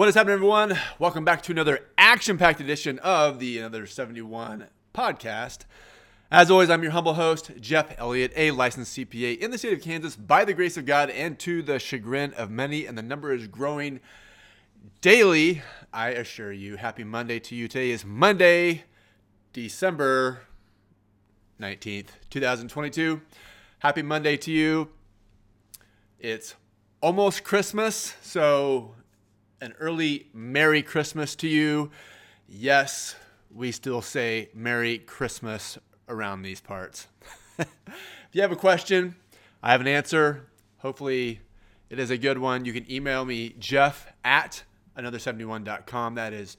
What is happening, everyone? Welcome back to another action packed edition of the Another 71 podcast. As always, I'm your humble host, Jeff Elliott, a licensed CPA in the state of Kansas by the grace of God and to the chagrin of many, and the number is growing daily. I assure you, happy Monday to you. Today is Monday, December 19th, 2022. Happy Monday to you. It's almost Christmas, so an early Merry Christmas to you. Yes, we still say Merry Christmas around these parts. if you have a question, I have an answer. Hopefully, it is a good one. You can email me, jeff at another71.com. That is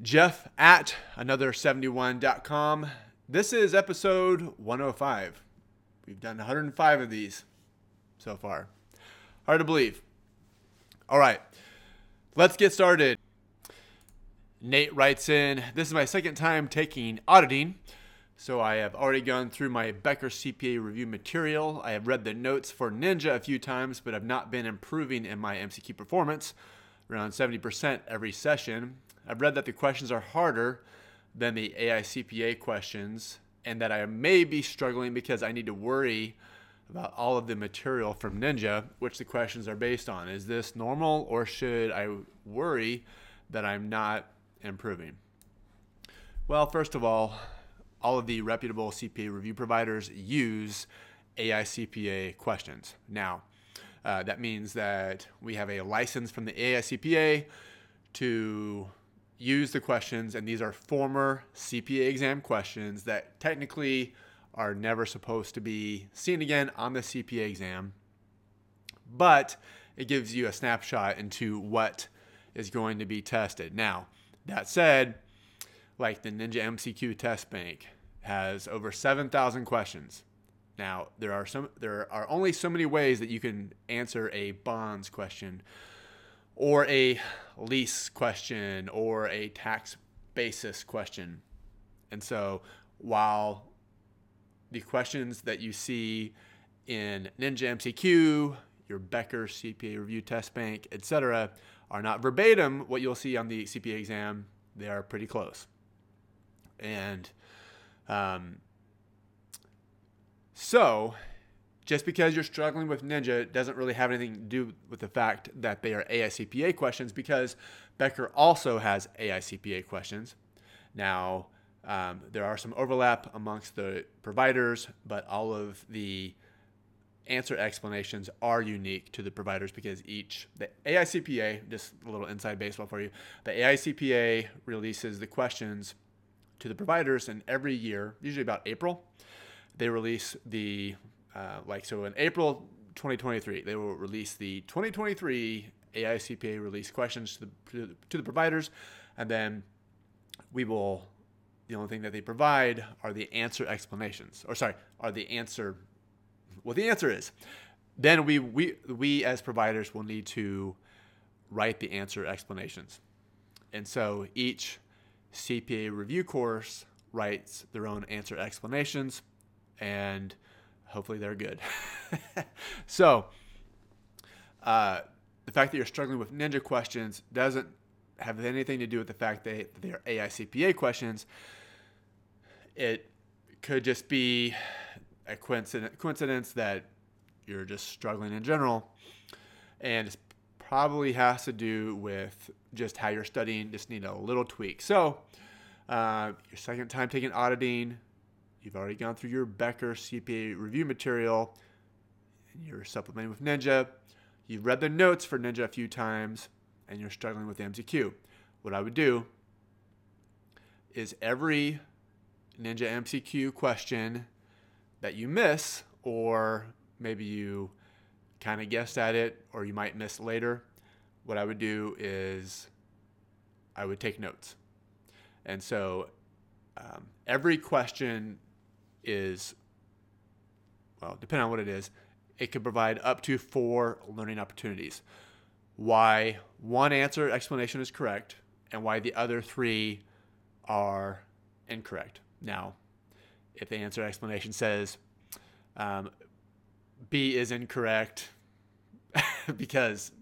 jeff at another71.com. This is episode 105. We've done 105 of these so far. Hard to believe. All right. Let's get started. Nate writes in This is my second time taking auditing. So I have already gone through my Becker CPA review material. I have read the notes for Ninja a few times, but have not been improving in my MCQ performance, around 70% every session. I've read that the questions are harder than the AICPA questions, and that I may be struggling because I need to worry about all of the material from Ninja, which the questions are based on. Is this normal or should I worry that I'm not improving? Well, first of all, all of the reputable CPA review providers use AICPA questions. Now, uh, that means that we have a license from the AICPA to use the questions, and these are former CPA exam questions that technically are never supposed to be seen again on the CPA exam, but it gives you a snapshot into what is going to be tested. Now, that said, like the Ninja MCQ test bank has over 7,000 questions. Now, there are some there are only so many ways that you can answer a bonds question or a lease question or a tax basis question. And so, while the questions that you see in Ninja MCQ, your Becker CPA review test bank, etc., are not verbatim what you'll see on the CPA exam. They are pretty close. And um, so, just because you're struggling with Ninja doesn't really have anything to do with the fact that they are AICPA questions because Becker also has AICPA questions. Now, um, there are some overlap amongst the providers, but all of the answer explanations are unique to the providers because each the AICPA, just a little inside baseball for you, the AICPA releases the questions to the providers, and every year, usually about April, they release the uh, like so in April 2023, they will release the 2023 AICPA release questions to the, to the providers, and then we will the only thing that they provide are the answer explanations, or sorry, are the answer. What the answer is, then we we we as providers will need to write the answer explanations, and so each CPA review course writes their own answer explanations, and hopefully they're good. so. Uh, the fact that you're struggling with ninja questions doesn't have anything to do with the fact that they are AICPA questions it could just be a coincidence, that you're just struggling in general. And it probably has to do with just how you're studying, just need a little tweak. So, uh, your second time taking auditing, you've already gone through your Becker CPA review material, you're supplementing with Ninja, you've read the notes for Ninja a few times, and you're struggling with MCQ. What I would do is every Ninja MCQ question that you miss, or maybe you kind of guessed at it, or you might miss later, what I would do is I would take notes. And so um, every question is, well, depending on what it is, it could provide up to four learning opportunities. Why one answer explanation is correct, and why the other three are incorrect. Now, if the answer explanation says um, B is incorrect because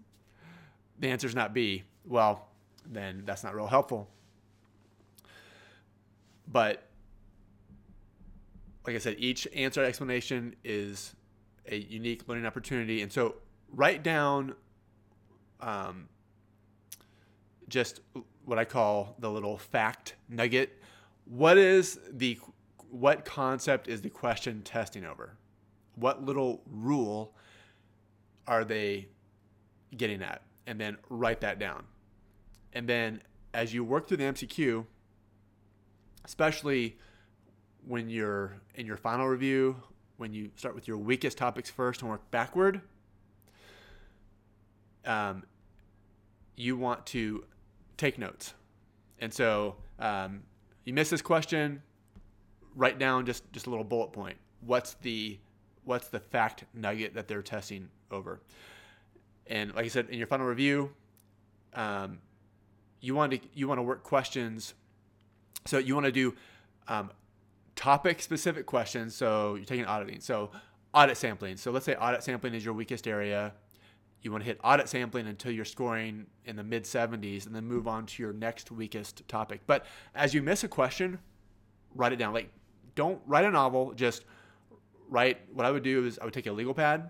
the answer is not B, well, then that's not real helpful. But like I said, each answer explanation is a unique learning opportunity. And so write down um, just what I call the little fact nugget. What is the what concept is the question testing over? What little rule are they getting at? And then write that down. And then as you work through the MCQ, especially when you're in your final review, when you start with your weakest topics first and work backward, um, you want to take notes. And so um, you miss this question, write down just, just a little bullet point. What's the what's the fact nugget that they're testing over? And like I said, in your final review, um, you want to you want to work questions. So you want to do um, topic specific questions. So you're taking auditing. So audit sampling. So let's say audit sampling is your weakest area. You want to hit audit sampling until you're scoring in the mid 70s and then move on to your next weakest topic. But as you miss a question, write it down. Like, don't write a novel, just write. What I would do is I would take a legal pad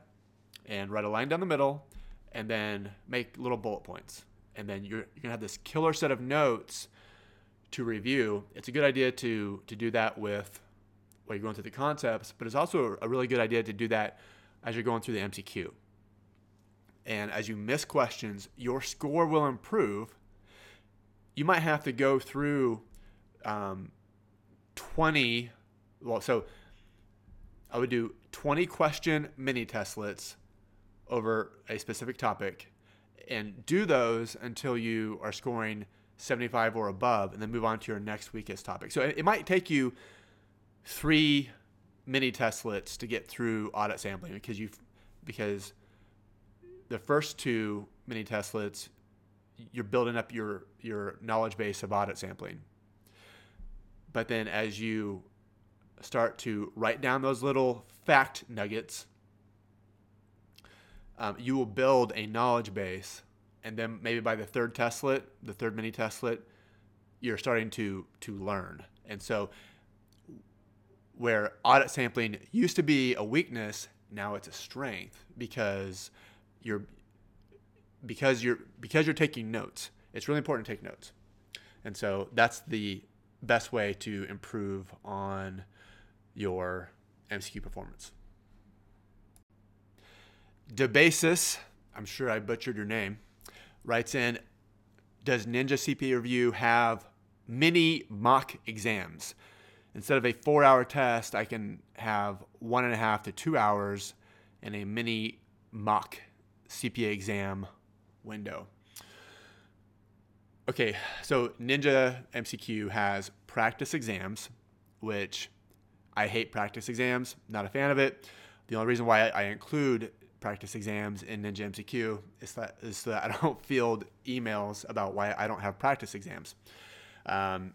and write a line down the middle and then make little bullet points. And then you're, you're going to have this killer set of notes to review, it's a good idea to to do that with while you're going through the concepts, but it's also a really good idea to do that as you're going through the MCQ. And as you miss questions, your score will improve. You might have to go through um, 20. Well, so I would do 20 question mini testlets over a specific topic and do those until you are scoring 75 or above, and then move on to your next weakest topic. So it, might take you three mini testlets to get through audit sampling because you because the first two mini testlets you're building up your your knowledge base of audit sampling. But then as you start to write down those little fact nuggets, um, you will build a knowledge base and then maybe by the third testlet, the third mini testlet, you're starting to to learn. And so where audit sampling used to be a weakness, now it's a strength because you're because you're because you're taking notes. It's really important to take notes. And so that's the best way to improve on your MCQ performance. DeBasis, I'm sure I butchered your name writes in Does Ninja CPA Review have mini mock exams? Instead of a four hour test, I can have one and a half to two hours in a mini mock CPA exam window. Okay, so Ninja MCQ has practice exams, which I hate practice exams, not a fan of it. The only reason why I include practice exams in Ninja MCQ is that is so that I don't field emails about why I don't have practice exams. Um,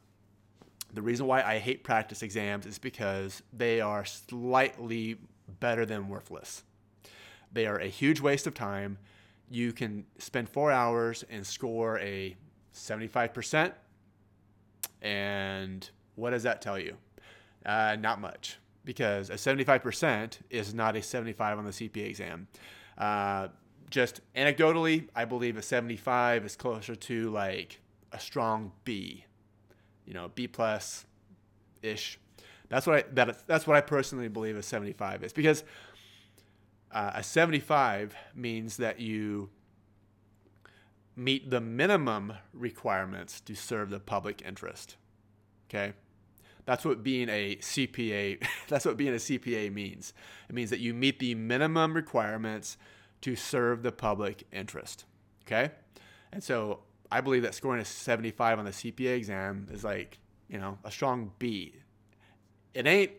the reason why I hate practice exams is because they are slightly better than worthless. They are a huge waste of time. You can spend four hours and score a 75%. And what does that tell you? Uh, not much because a 75% is not a 75 on the CPA exam. Uh, just anecdotally, I believe a 75 is closer to like a strong B, you know, B plus ish. That's what I that, that's what I personally believe a 75 is because uh, a 75 means that you meet the minimum requirements to serve the public interest. Okay? That's what being a CPA that's what being a CPA means. It means that you meet the minimum requirements to serve the public interest. Okay? And so I believe that scoring a 75 on the CPA exam is like, you know, a strong B. It ain't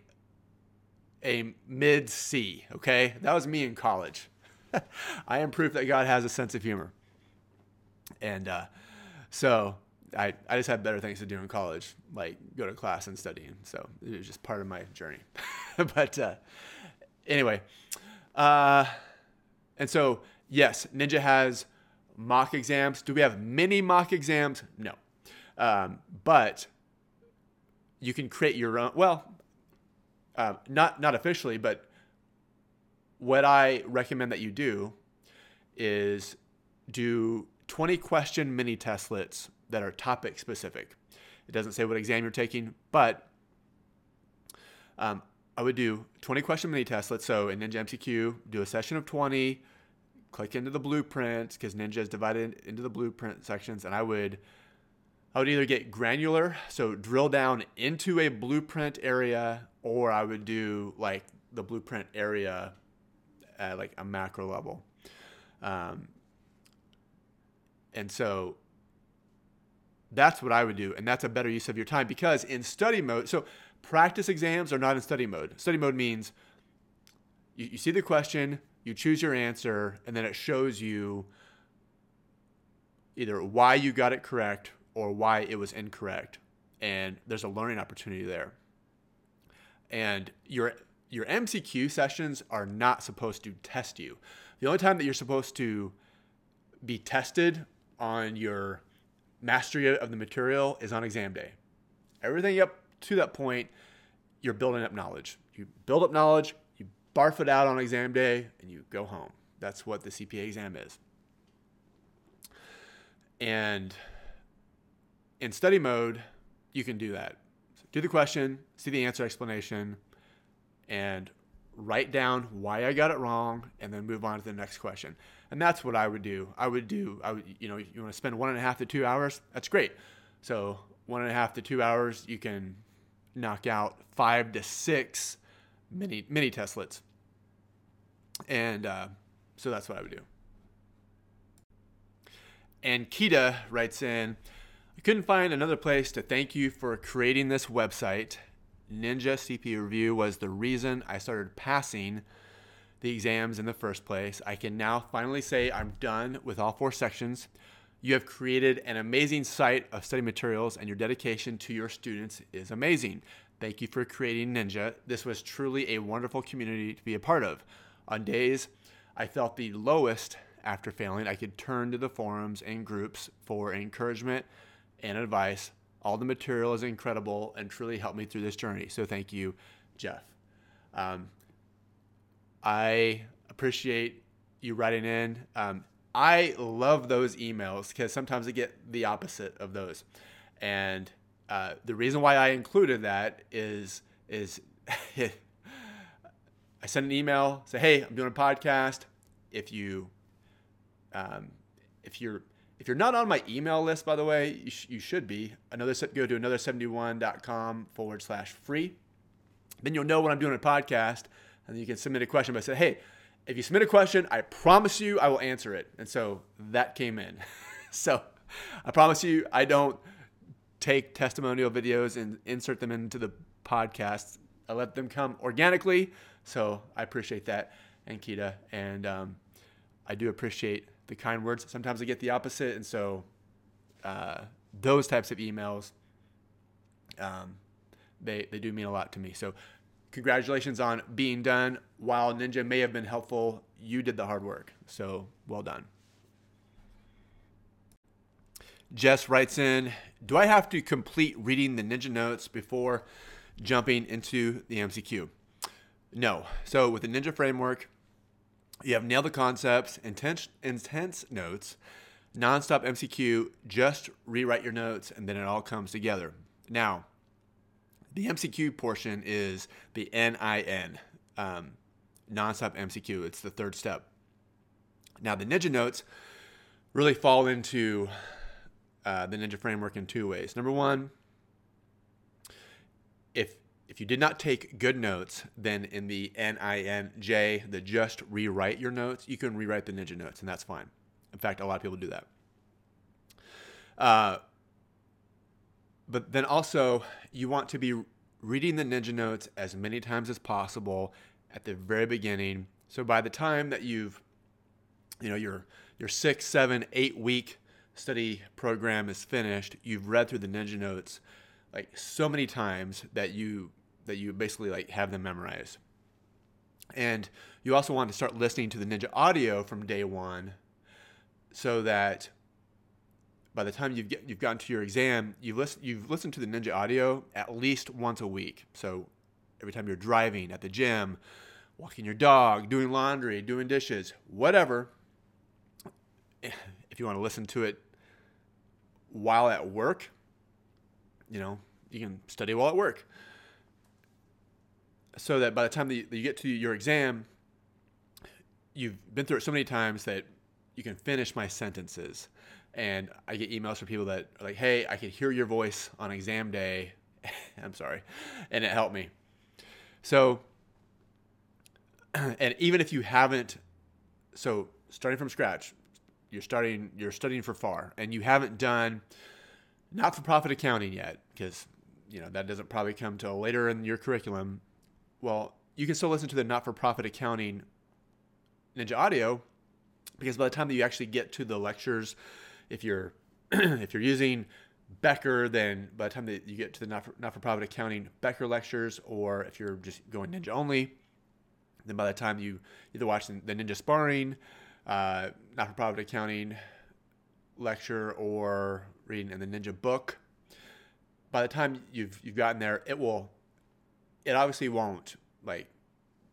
a mid C, okay? That was me in college. I am proof that God has a sense of humor. And uh, so I, I just had better things to do in college, like go to class and study. So it was just part of my journey. but uh, anyway, uh, and so yes, Ninja has mock exams. Do we have many mock exams? No. Um, but you can create your own. Well, uh, not not officially, but what I recommend that you do is do 20 question mini testlets that are topic specific. It doesn't say what exam you're taking, but um, I would do 20 question mini testlets. So in Ninja MCQ, do a session of 20, click into the blueprint because Ninja is divided into the blueprint sections, and I would I would either get granular, so drill down into a blueprint area, or I would do like the blueprint area at like a macro level. Um, and so that's what I would do. And that's a better use of your time because in study mode, so practice exams are not in study mode. Study mode means you, you see the question, you choose your answer, and then it shows you either why you got it correct or why it was incorrect. And there's a learning opportunity there. And your your MCQ sessions are not supposed to test you. The only time that you're supposed to be tested on your mastery of the material is on exam day. Everything up to that point, you're building up knowledge. You build up knowledge, you barf it out on exam day, and you go home. That's what the CPA exam is. And in study mode, you can do that. do the question, see the answer explanation, and write down why I got it wrong, and then move on to the next question. And that's what I would do. I would do, I would, you know, you want to spend one and a half to two hours, that's great. So one and a half to two hours, you can knock out five to six mini mini testlets. And uh, so that's what I would do. And Kita writes in, couldn't find another place to thank you for creating this website. Ninja CPA Review was the reason I started passing the exams in the first place. I can now finally say I'm done with all four sections. You have created an amazing site of study materials, and your dedication to your students is amazing. Thank you for creating Ninja. This was truly a wonderful community to be a part of. On days I felt the lowest after failing, I could turn to the forums and groups for encouragement and advice. All the material is incredible and truly helped me through this journey. So thank you, Jeff. Um, I appreciate you writing in. Um, I love those emails because sometimes I get the opposite of those. And uh, the reason why I included that is is I send an email, say, "Hey, I'm doing a podcast. If you um, if you're if you're not on my email list, by the way, you, sh- you should be. Another go to another71.com forward slash free. Then you'll know when I'm doing a podcast, and you can submit a question. I said, hey, if you submit a question, I promise you I will answer it. And so that came in. so I promise you I don't take testimonial videos and insert them into the podcast. I let them come organically. So I appreciate that, Ankita. And um, I do appreciate the kind words. Sometimes I get the opposite. And so uh, those types of emails, um, they, they do mean a lot to me. So congratulations on being done. While Ninja may have been helpful, you did the hard work. So well done. Jess writes in Do I have to complete reading the Ninja notes before jumping into the MCQ? No. So, with the Ninja framework, you have nail the concepts, intense, intense notes, nonstop MCQ, just rewrite your notes, and then it all comes together. Now, the MCQ portion is the NIN, um, nonstop MCQ. It's the third step. Now, the Ninja Notes really fall into uh, the Ninja framework in two ways. Number one, if if you did not take good notes, then in the NINJ, the just rewrite your notes, you can rewrite the Ninja Notes, and that's fine. In fact, a lot of people do that. Uh, but then also, you want to be reading the Ninja Notes as many times as possible at the very beginning. So by the time that you've, you know, your your six, seven, eight week study program is finished, you've read through the Ninja Notes like so many times that you that you basically like have them memorize. And you also want to start listening to the Ninja audio from day one so that by the time you've, get, you've gotten to your exam, you've, you've listened to the Ninja audio at least once a week. So every time you're driving, at the gym, walking your dog, doing laundry, doing dishes, whatever, if you want to listen to it while at work, you know, you can study while at work. So that by the time that you get to your exam, you've been through it so many times that you can finish my sentences. And I get emails from people that are like, hey, I can hear your voice on exam day. I'm sorry. And it helped me. So, and even if you haven't, so starting from scratch, you're starting, you're studying for FAR, and you haven't done not for profit accounting yet, because, you know, that doesn't probably come till later in your curriculum. Well, you can still listen to the not for profit accounting Ninja Audio because by the time that you actually get to the lectures, if you're if you're using Becker, then by the time that you get to the not for profit accounting Becker lectures, or if you're just going Ninja only, then by the time you either watch the Ninja Sparring, uh, not for profit accounting lecture, or reading in the Ninja book, by the time you've you've gotten there, it will it obviously won't like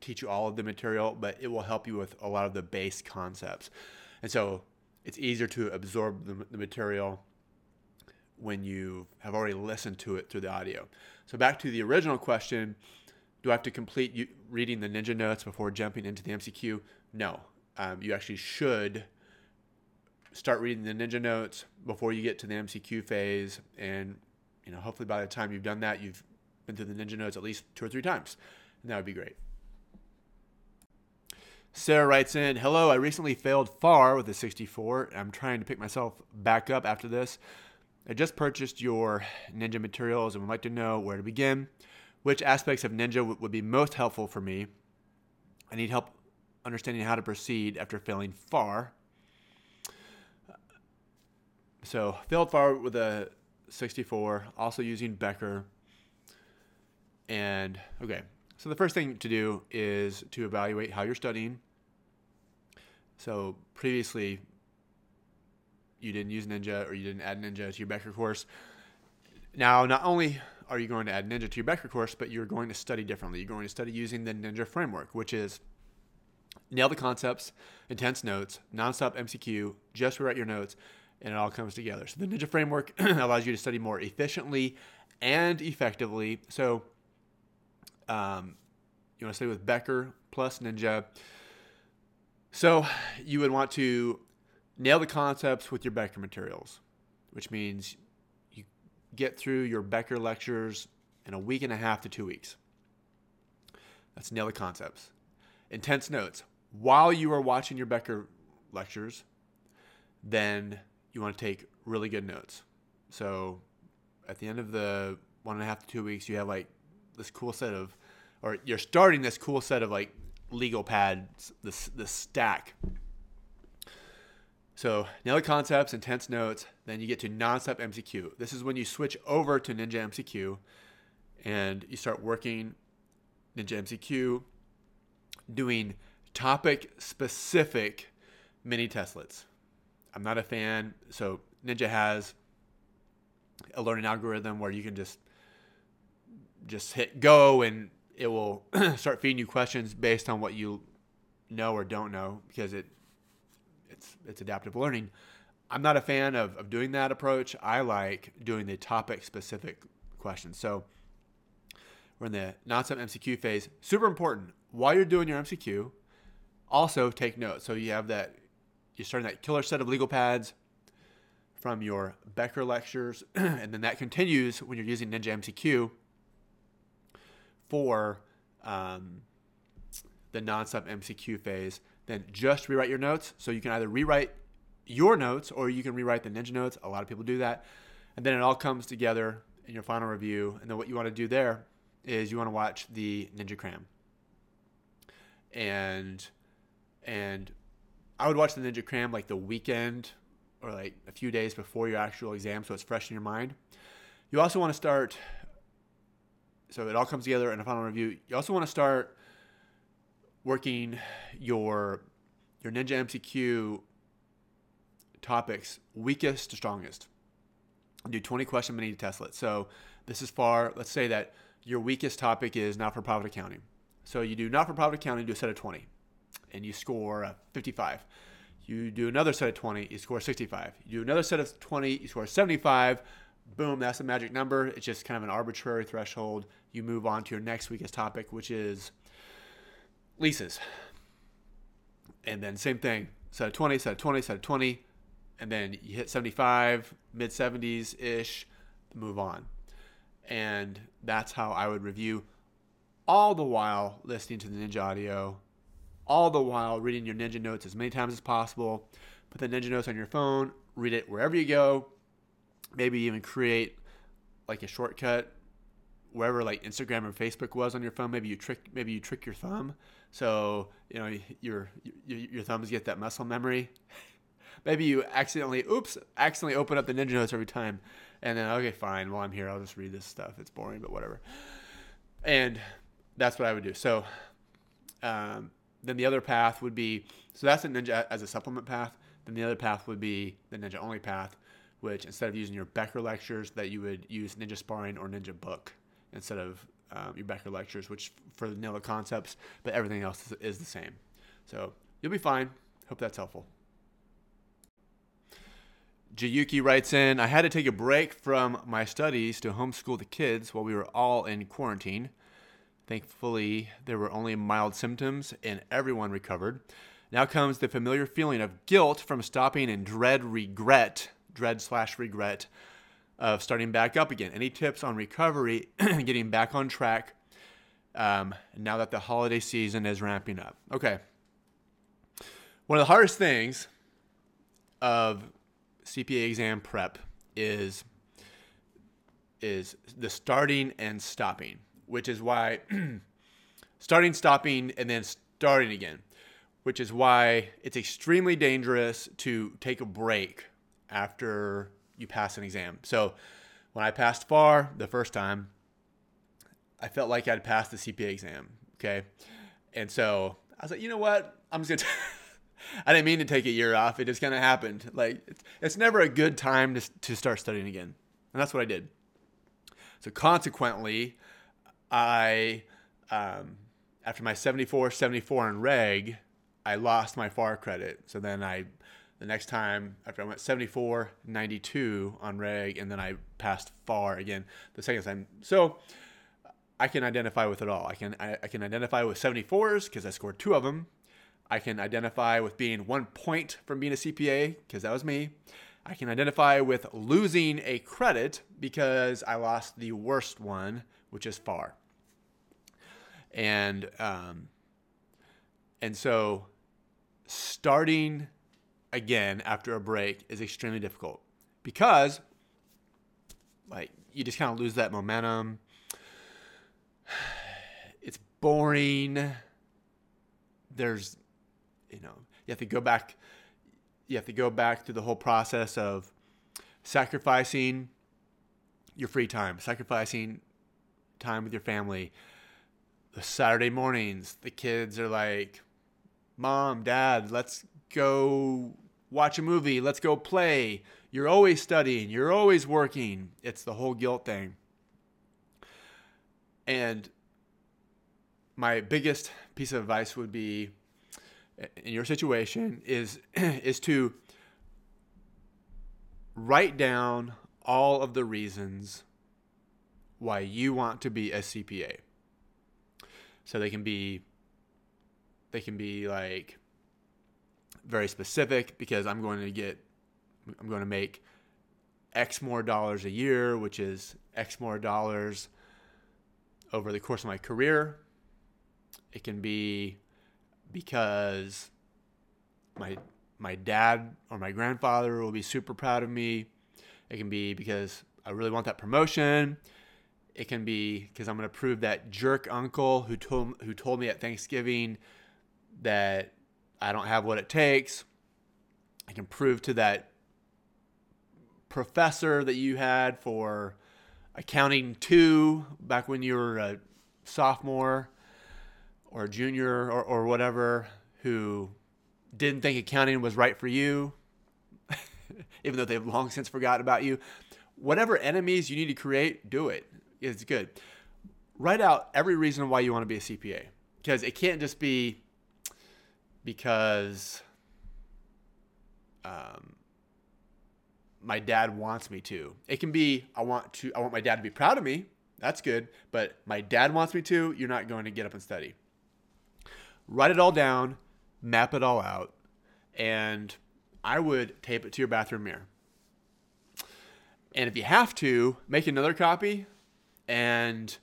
teach you all of the material, but it will help you with a lot of the base concepts. And so it's easier to absorb the, the material when you have already listened to it through the audio. So back to the original question, do I have to complete you, reading the Ninja notes before jumping into the MCQ? No. Um, you actually should start reading the Ninja notes before you get to the MCQ phase, and you know hopefully by the time you've done that, you've been through the Ninja notes at least two or three times, and that would be great. Sarah writes in, Hello, I recently failed FAR with a 64. I'm trying to pick myself back up after this. I just purchased your Ninja materials and would like to know where to begin. Which aspects of Ninja w- would be most helpful for me? I need help understanding how to proceed after failing FAR. So, failed FAR with a 64, also using Becker. And, okay, so the first thing to do is to evaluate how you're studying. So previously, you didn't use Ninja or you didn't add Ninja to your Becker course. Now, not only are you going to add Ninja to your Becker course, but you're going to study differently. You're going to study using the Ninja framework, which is nail the concepts, intense notes, nonstop MCQ, just rewrite your notes, and it all comes together. So the Ninja framework allows you to study more efficiently and effectively. So um, you want to study with Becker plus Ninja. So you would want to nail the concepts with your Becker materials, which means you get through your Becker lectures in a week and a half to two weeks. That's nail the concepts. Intense notes. While you are watching your Becker lectures, then you want to take really good notes. So at the end of the one and a half to two weeks, you have like this cool set of, or you're starting this cool set of like legal pads, this this stack. So the concepts, intense notes, then you get to nonstop MCQ. This is when you switch over to Ninja MCQ and you start working Ninja MCQ, doing topic specific mini testlets. I'm not a fan. So Ninja has a learning algorithm where you can just just hit go and it will start feeding you questions based on what you know or don't know because it it's it's adaptive learning. I'm not a fan of, of doing that approach. I like doing the topic specific questions. So we're in the nonstop MCQ phase. Super important. While you're doing your MCQ, also take notes. So you have that you're starting that killer set of legal pads from your Becker lectures, and then that continues when you're using Ninja MCQ for um, the nonstop MCQ phase, then just rewrite your notes. So you can either rewrite your notes or you can rewrite the Ninja notes. A lot of people do that. And then it all comes together in your final review. And then what you want to do there is you want to watch the Ninja Cram. And and I would watch the Ninja Cram like the weekend or like a few days before your actual exam so it's fresh in your mind. You also want to start so it all comes together in a final review. You also want to start working your your Ninja MCQ topics, weakest to strongest. Do 20 question mini testlets. So this is FAR, let's say that your weakest topic is not for profit accounting. So you do not for profit accounting, do a set of 20, and you score 55. You do another set of 20, you score 65. You do another set of 20, you score 75. Boom, that's a magic number. It's just kind of an arbitrary threshold. You move on to your next week's topic, which is leases. And then same thing, set of 20, set of 20, set of 20, and then you hit 75, mid 70s ish, move on. And that's how I would review all the while listening to the Ninja audio, all the while reading your Ninja notes as many times as possible. Put the Ninja notes on your phone, read it wherever you go. Maybe even create like a shortcut wherever like Instagram or Facebook was on your phone. Maybe you trick maybe you trick your thumb, so you know your your, your thumbs get that muscle memory. maybe you accidentally oops accidentally open up the Ninja notes every time, and then okay fine, while I'm here I'll just read this stuff. It's boring, but whatever. And that's what I would do. So um, then the other path would be so that's a ninja as a supplement path. Then the other path would be the ninja only path, which instead of using your Becker lectures, that you would use Ninja Sparring or Ninja Book instead of um, your Becker lectures, which for the Nilla concepts, but everything else is, is the same. So you'll be fine. Hope that's helpful. Jayuki writes in, I had to take a break from my studies to homeschool the kids while we were all in quarantine. Thankfully, there were only mild symptoms and everyone recovered. Now comes the familiar feeling of guilt from stopping and dread regret, dread slash regret of starting back up again. Any tips on recovery, getting back on track um, now that the holiday season is ramping up? Okay. One of the hardest things of CPA exam prep is is the starting and stopping which is why starting, stopping, and then starting again, which is why it's extremely dangerous to take a break after you pass an exam. So when I passed FAR the first time, I felt like I'd passed the CPA exam. Okay. And so I was like, you know what? I'm just going to. I didn't mean to take a year off. It just kind of happened. Like, it's, it's never a good time to, to start studying again. And that's what I did. So, consequently, I, um, after my 74, 74 in REG, I lost my FAR credit. So then I, the next time after I went 74, 92 on REG, and then I passed FAR again the second time. So I can identify with it all. I can I, I can identify with 74s because I scored two of them. I can identify with being one point from being a CPA because that was me. I can identify with losing a credit because I lost the worst one, which is FAR and um, and so starting again after a break is extremely difficult because like you just kind of lose that momentum. It's boring. There's you know you have to go back you have to go back through the whole process of sacrificing your free time sacrificing time with your family. The Saturday mornings, the kids are like, Mom, Dad, let's go watch a movie, let's go play. You're always studying, you're always working. It's the whole guilt thing. And my biggest piece of advice would be in your situation is is to write down all of the reasons why you want to be a CPA. So they can be they can be like very specific because I'm going to get I'm going to make X more dollars a year, which is X more dollars over the course of my career. It can be because my my dad or my grandfather will be super proud of me. It can be because I really want that promotion. It can be because I'm going to prove that jerk uncle who told who told me at Thanksgiving that I don't have what it takes. I can prove to that professor that you had for accounting two back when you were a sophomore or junior or, or whatever who didn't think accounting was right for you. even though they've long since forgotten about you. Whatever enemies you need to create, do it. It's good. Write out every reason why you want to be a CPA because it can't just be because um, my dad wants me to. It can be I want to I want my dad to be proud of me. That's good, but my dad wants me to. You're not going to get up and study. Write it all down, map it all out, and I would tape it to your bathroom mirror. And if you have to, make another copy and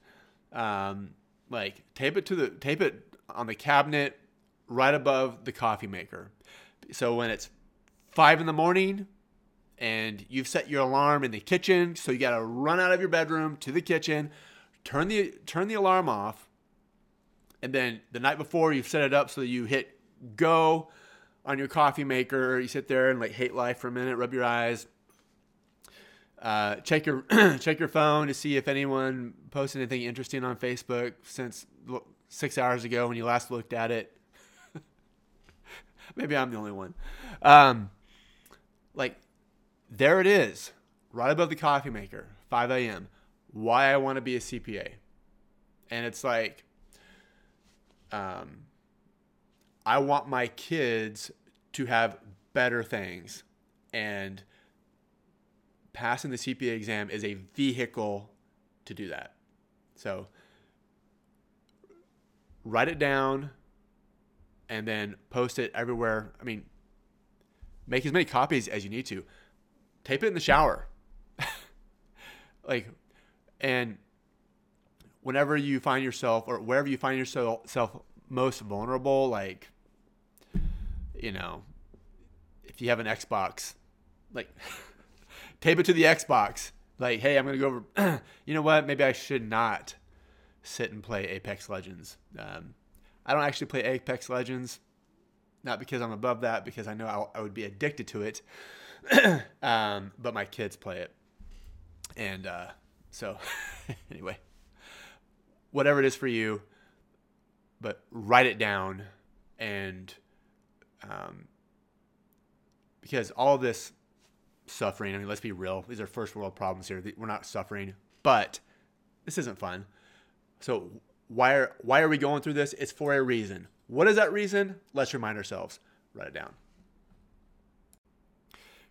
um, like tape it to the tape it on the cabinet right above the coffee maker. So when it's five in the morning and you've set your alarm in the kitchen, so you got to run out of your bedroom to the kitchen, turn the turn the alarm off, and then the night before you've set it up so that you hit go on your coffee maker. You sit there and like hate life for a minute, rub your eyes, uh, check your check your phone to see if anyone posted anything interesting on Facebook since six hours ago when you last looked at it. Maybe I'm the only one. Um, like there it is, right above the coffee maker, 5 a.m. Why I want to be a CPA, and it's like, um, I want my kids to have better things, and passing the CPA exam is a vehicle to do that. So write it down and then post it everywhere. I mean, make as many copies as you need to. Tape it in the shower. like, and whenever you find yourself or wherever you find yourself most vulnerable, like, you know, if you have an Xbox, like, tape it to the Xbox. Like, hey, I'm gonna go over. you know what? Maybe I should not sit and play Apex Legends. Um, I don't actually play Apex Legends, not because I'm above that, because I know I, I would be addicted to it. um, but my kids play it, and uh, so anyway, whatever it is for you, but write it down, and um, because all this suffering. I mean, let's be real. These are first world problems here. We're not suffering, but this isn't fun. So why are why are we going through this? It's for a reason. What is that reason? Let's remind ourselves. Write it down.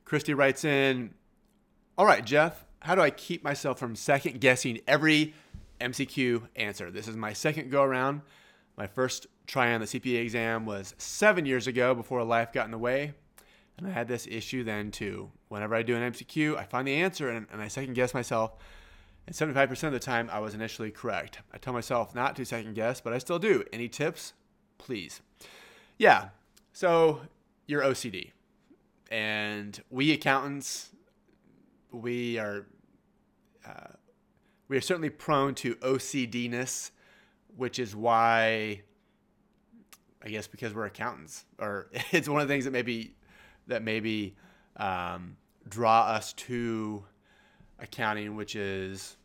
Christy writes in, "All right, Jeff, how do I keep myself from second guessing every MCQ answer? This is my second go around. My first try on the CPA exam was 7 years ago before life got in the way. And I had this issue then too. Whenever I do an MCQ, I find the answer and, and I second guess myself. And 75% of the time, I was initially correct. I tell myself not to second guess, but I still do. Any tips? Please. Yeah. So you're OCD. And we accountants, we are. Uh, we are certainly prone to OCDness, which is why I guess because we're accountants, or it's one of the things that maybe that maybe um, draw us to accounting, which is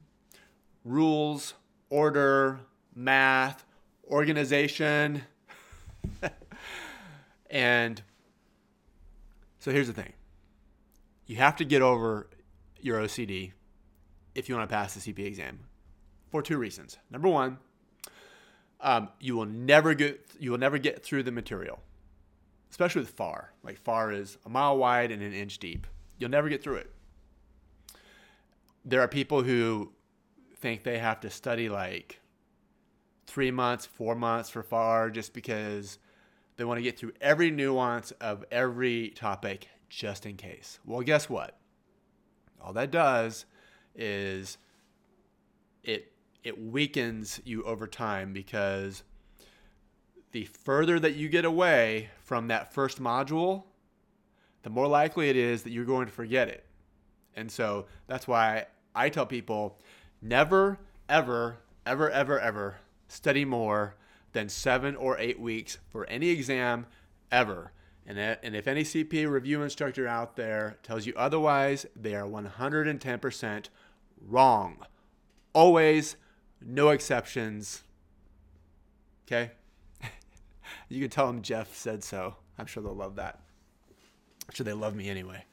rules, order, math, organization. and so here's the thing you have to get over your OCD if you want to pass the CPA exam for two reasons. Number one, um, you will never get you will never get through the material especially with FAR. Like FAR is a mile wide and an inch deep. You'll never get through it. There are people who think they have to study like three months, four months for FAR just because they want to get through every nuance of every topic just in case. Well, guess what? All that does is it it weakens you over time because the further that you get away from that first module, the more likely it is that you're going to forget it. And so that's why I tell people never, ever, ever, ever, ever study more than seven or eight weeks for any exam ever. And, uh, and if any CPA review instructor out there tells you otherwise, they are 110% wrong. Always, no exceptions. Okay? You can tell them Jeff said so. I'm sure they'll love that. I'm sure they love me anyway.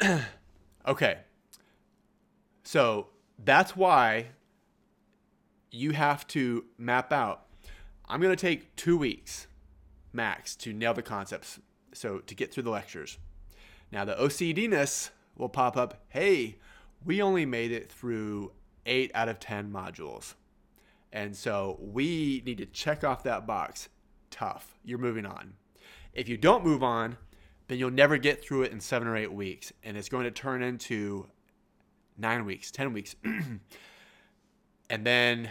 okay. So that's why you have to map out. I'm going to take two weeks max to nail the concepts. So to get through the lectures. Now the OCDness will pop up. Hey, we only made it through eight out of 10 modules. And so we need to check off that box. Tough. You're moving on. If you don't move on, then you'll never get through it in seven or eight weeks. And it's going to turn into nine weeks, 10 weeks. and then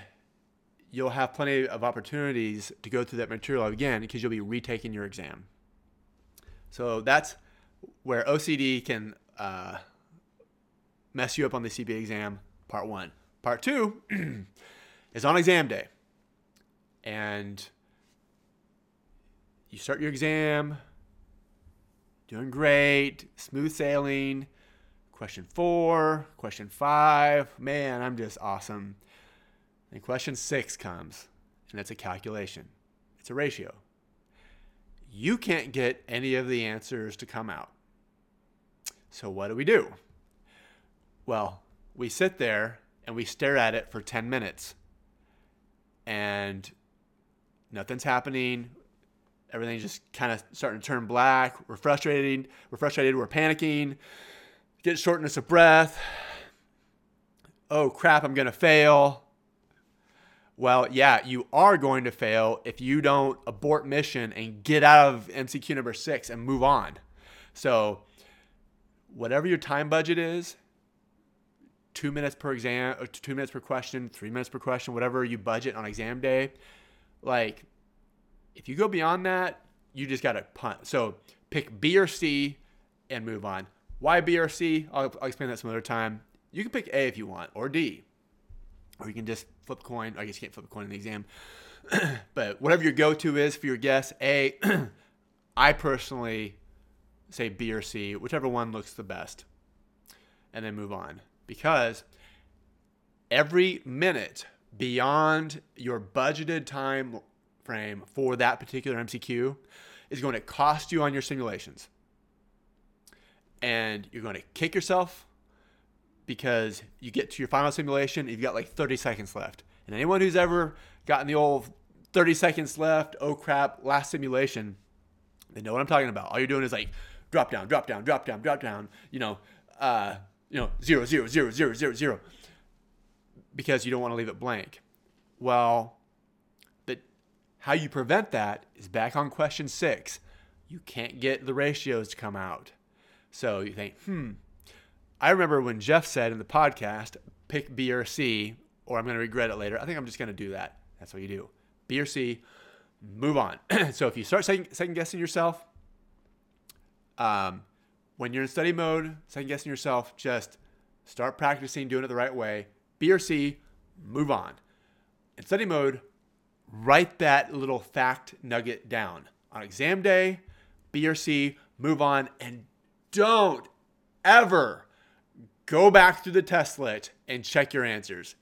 you'll have plenty of opportunities to go through that material again because you'll be retaking your exam. So that's where OCD can uh, mess you up on the CPA exam, part one. Part two is on exam day. And you start your exam, doing great, smooth sailing. Question four, question five, man, I'm just awesome. And question six comes, and it's a calculation, it's a ratio. You can't get any of the answers to come out. So, what do we do? Well, we sit there and we stare at it for 10 minutes and nothing's happening. Everything's just kind of starting to turn black. We're frustrated. We're frustrated. We're panicking. Get shortness of breath. Oh crap, I'm going to fail. Well, yeah, you are going to fail if you don't abort mission and get out of MCQ number six and move on. So, whatever your time budget is, two minutes per exam, or two minutes per question, three minutes per question, whatever you budget on exam day, like if you go beyond that, you just got to punt. So pick B or C and move on. Why B or C? I'll, I'll explain that some other time. You can pick A if you want, or D, or you can just flip a coin. I guess you can't flip a coin in the exam, but whatever your go-to is for your guess, A. I personally say B or C, whichever one looks the best, and then move on because every minute beyond your budgeted time frame for that particular MCQ is going to cost you on your simulations. And you're going to kick yourself because you get to your final simulation, you've got like 30 seconds left. And anyone who's ever gotten the old 30 seconds left, oh crap, last simulation, they know what I'm talking about. All you're doing is like drop down, drop down, drop down, drop down, you know, uh, you know, zero, zero, zero, zero, zero, zero, because you don't want to leave it blank. Well, but how you prevent that is back on question six. You can't get the ratios to come out. So you think, hmm. I remember when Jeff said in the podcast, pick B or C, or I'm going to regret it later. I think I'm just going to do that. That's what you do. B or C, move on. so if you start second, second guessing yourself, um, when you're in study mode, second guessing yourself, just start practicing doing it the right way. B or C, move on. In study mode, write that little fact nugget down. On exam day, B or C, move on, and don't ever go back through the test testlet and check your answers.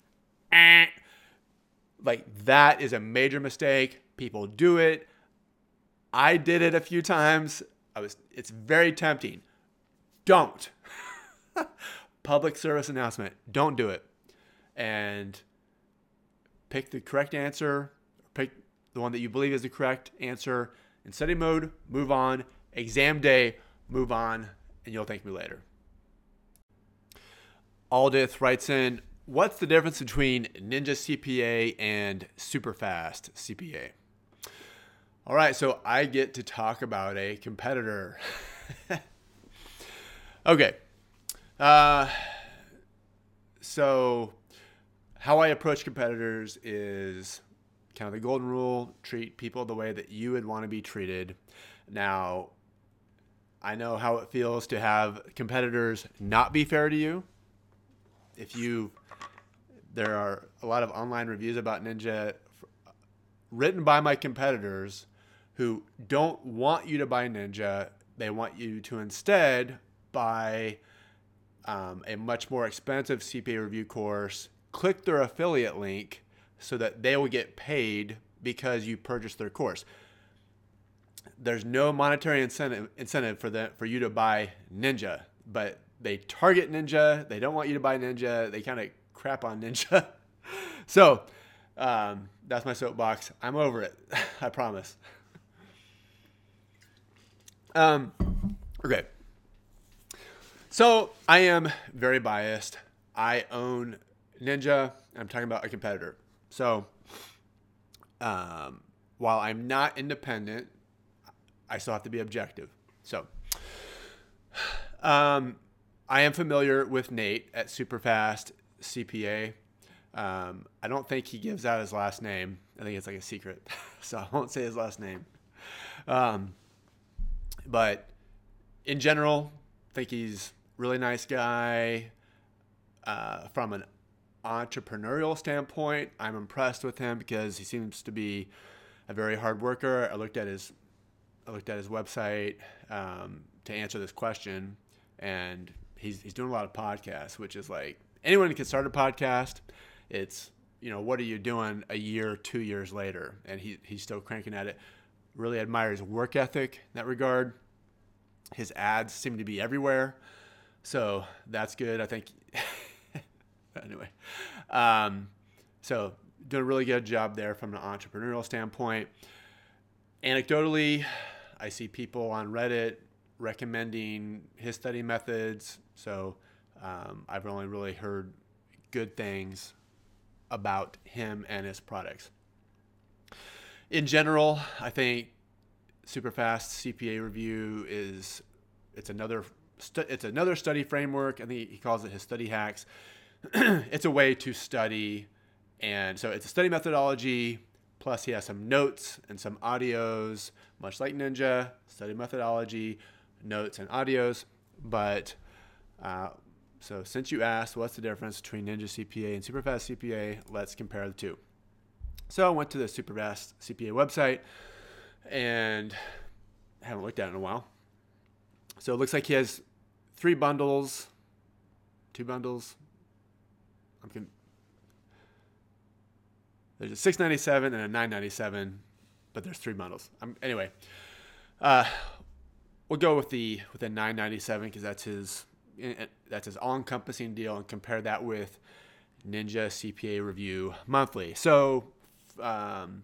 Eh. Like that is a major mistake. People do it. I did it a few times. I was it's very tempting. Don't. Public service announcement. Don't do it. And pick the correct answer, pick the one that you believe is the correct answer in study mode, move on. Exam day, move on, and you'll thank me later. Aldith writes in, What's the difference between Ninja CPA and Superfast CPA? All right, so I get to talk about a competitor. okay. Uh, so, how I approach competitors is kind of the golden rule treat people the way that you would want to be treated. Now, I know how it feels to have competitors not be fair to you. If you, there are a lot of online reviews about Ninja written by my competitors who don't want you to buy Ninja. They want you to instead buy um, a much more expensive CPA review course. Click their affiliate link so that they will get paid because you purchased their course. There's no monetary incentive incentive for the, for you to buy Ninja, but they target Ninja. They don't want you to buy Ninja. They kind of crap on Ninja. so um, that's my soapbox. I'm over it. I promise. Um, okay. So I am very biased. I own Ninja. I'm talking about a competitor. So um, while I'm not independent, I still have to be objective. So um, I am familiar with Nate at Superfast CPA. Um, I don't think he gives out his last name. I think it's like a secret, so I won't say his last name. Um, but in general, I think he's really nice guy. Uh, from an entrepreneurial standpoint, I'm impressed with him because he seems to be a very hard worker. I looked at his I looked at his website um, to answer this question, and he's he's doing a lot of podcasts, which is like anyone can start a podcast. It's you know what are you doing a year, two years later, and he he's still cranking at it. Really admire his work ethic in that regard. His ads seem to be everywhere, so that's good. I think. anyway, um, so doing a really good job there from an entrepreneurial standpoint. Anecdotally, I see people on Reddit recommending his study methods. So um, I've only really heard good things about him and his products. In general, I think Superfast CPA review is it's another stu- it's another study framework. I think he calls it his study hacks. it's a way to study, and so it's a study methodology. Plus, he has some notes and some audios, much like Ninja study methodology, notes and audios. But uh, so since you asked what's the difference between Ninja CPA and Superfast CPA, let's compare the two. So I went to the Superfast CPA website and haven't looked at it in a while. So it looks like he has three bundles, two bundles. I'm there's a 697 and a 997, but there's three bundles. Um, anyway, uh, we'll go with the with the 997 because that's his eh, eh, that's his all-encompassing deal, and compare that with Ninja CPA Review Monthly. So, um,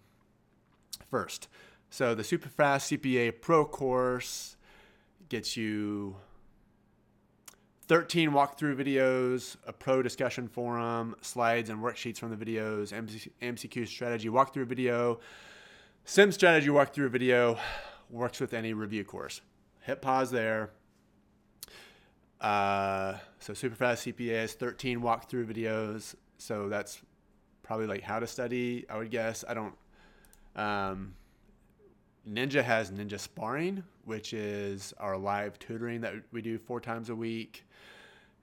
first, so the super fast CPA Pro course gets you 13 walkthrough videos, a pro discussion forum, slides and worksheets from the videos, MCQ strategy walkthrough video, sim strategy walkthrough video, works with any review course. Hit pause there. Uh, so Superfast CPA has 13 walkthrough videos. So that's probably like how to study, I would guess. I don't. Um, Ninja has Ninja Sparring, which is our live tutoring that we do four times a week.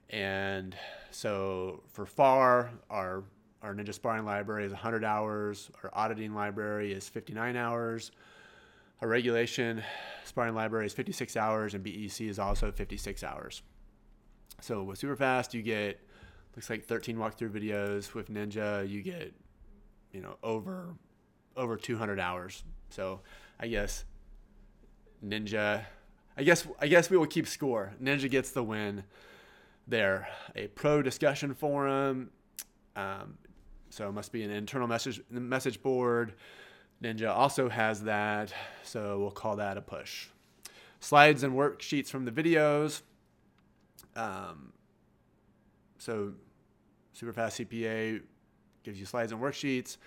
And so for FAR, our our Ninja Sparring library is 100 hours. Our auditing library is 59 hours. Our regulation sparring library is 56 hours, and BEC is also 56 hours. So with Superfast, you get looks like 13 walkthrough videos. With Ninja, you get you know over over 200 hours. So I guess Ninja. I guess I guess we will keep score. Ninja gets the win there. A pro discussion forum. Um, so it must be an internal message message board. Ninja also has that, so we'll call that a push. Slides and worksheets from the videos. Um, so Superfast CPA gives you slides and worksheets.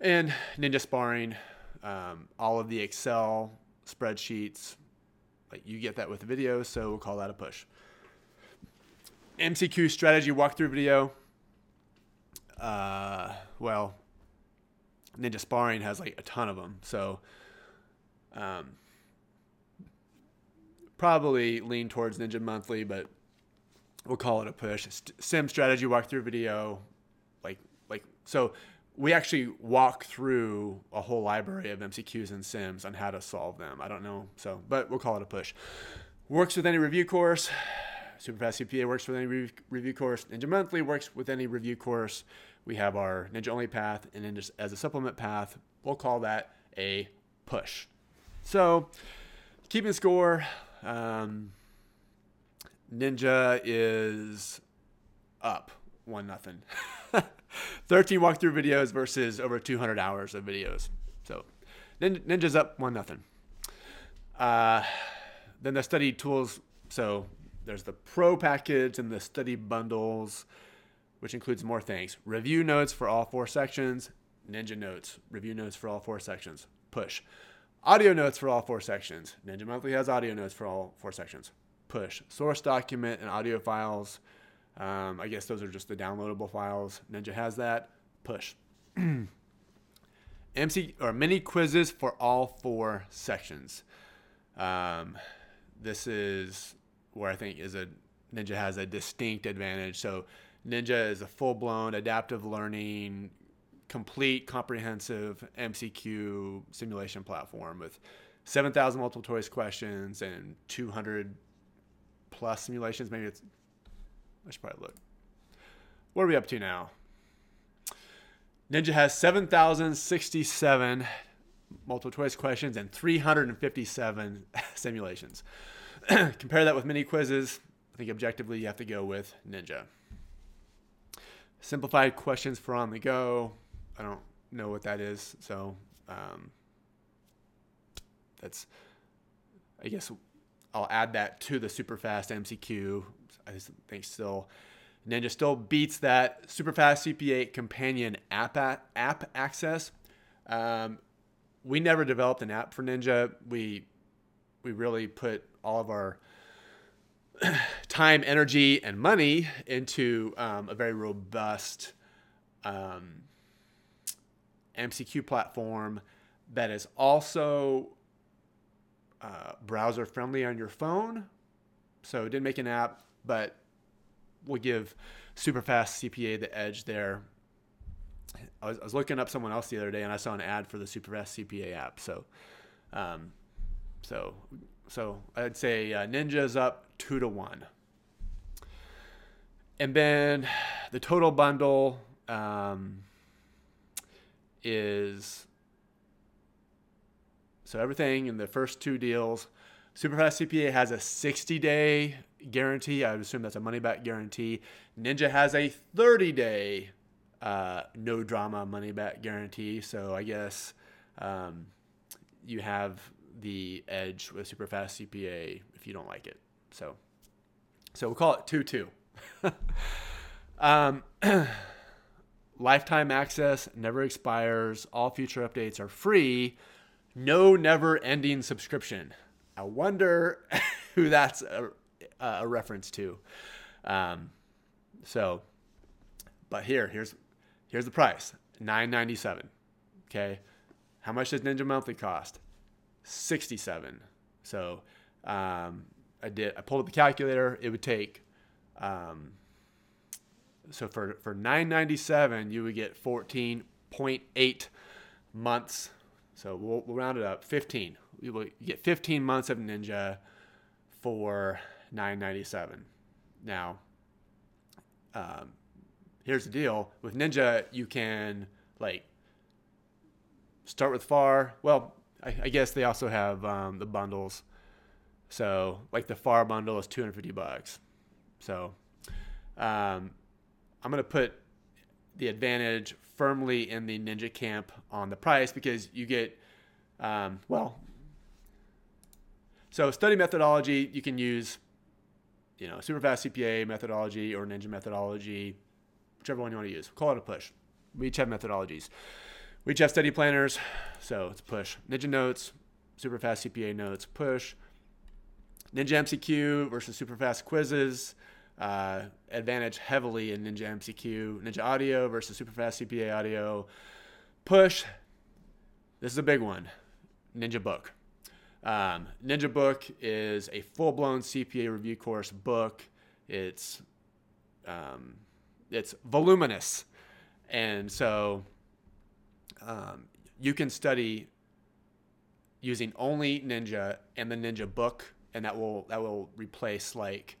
And Ninja Sparring, um, all of the Excel spreadsheets, like you get that with the videos, so we'll call that a push. MCQ strategy walkthrough video. Uh, well, Ninja Sparring has like a ton of them, so um, probably lean towards Ninja Monthly, but we'll call it a push. Sim strategy walkthrough video, like like so. We actually walk through a whole library of MCQs and Sims on how to solve them. I don't know, so but we'll call it a push. Works with any review course. Superfast CPA works with any review course. Ninja Monthly works with any review course. We have our Ninja Only path, and then just as a supplement path, we'll call that a push. So, keeping score, um, Ninja is up one nothing. 13 walkthrough videos versus over 200 hours of videos. So Ninja's up one nothing. Uh, then the study tools. So there's the pro package and the study bundles, which includes more things. Review notes for all four sections. Ninja notes. Review notes for all four sections. Push. Audio notes for all four sections. Ninja Monthly has audio notes for all four sections. Push. Source document and audio files. Um, I guess those are just the downloadable files. Ninja has that. Push. MC or mini quizzes for all four sections. Um, this is where I think is a Ninja has a distinct advantage. So Ninja is a full-blown adaptive learning, complete, comprehensive MCQ simulation platform with 7,000 multiple choice questions and 200 plus simulations. Maybe it's I should probably look. What are we up to now? Ninja has 7,067 multiple choice questions and 357 simulations. Compare that with mini quizzes. I think objectively you have to go with Ninja. Simplified questions for on the go. I don't know what that is, so um, that's. I guess I'll add that to the super fast MCQ. I just think still Ninja still beats that super fast CPA companion app app access. Um, we never developed an app for Ninja. We we really put all of our time, energy, and money into um, a very robust um, MCQ platform that is also uh, browser friendly on your phone. So didn't make an app, but we'll give super fast CPA the edge there. I was, I was, looking up someone else the other day and I saw an ad for the super fast CPA app. So, um, so, so I'd say uh, Ninja's up two to one. And then the total bundle um, is so everything in the first two deals. Superfast CPA has a 60 day guarantee. I would assume that's a money back guarantee. Ninja has a 30 day uh, no drama money back guarantee. So I guess um, you have the edge with Superfast CPA if you don't like it. So, so we'll call it 2 2. um, lifetime access never expires. All future updates are free no never ending subscription. I wonder who that's a, a reference to. Um, so, but here, here's here's the price: nine ninety seven. Okay, how much does Ninja Monthly cost? Sixty seven. So, um, I did. I pulled up the calculator. It would take. Um, so for for nine ninety seven, you would get fourteen point eight months so we'll, we'll round it up. 15. We will get 15 months of Ninja for 9.97. Now, um, here's the deal with Ninja, you can like start with FAR. Well, I, I guess they also have um, the bundles. So like the FAR bundle is 250 bucks. So um, I'm gonna put the advantage firmly in the ninja camp on the price because you get, um, well, so study methodology, you can use, you know, super fast CPA methodology or ninja methodology, whichever one you want to use. Call it a push. We each have methodologies. We each have study planners, so it's push. Ninja notes, super fast CPA notes, push. Ninja MCQ versus super fast quizzes uh, advantage heavily in Ninja MCQ, Ninja Audio versus Superfast CPA Audio. Push. This is a big one. Ninja Book. Um, Ninja Book is a full blown CPA review course book. It's um, it's voluminous, and so um, you can study using only Ninja and the Ninja Book, and that will that will replace like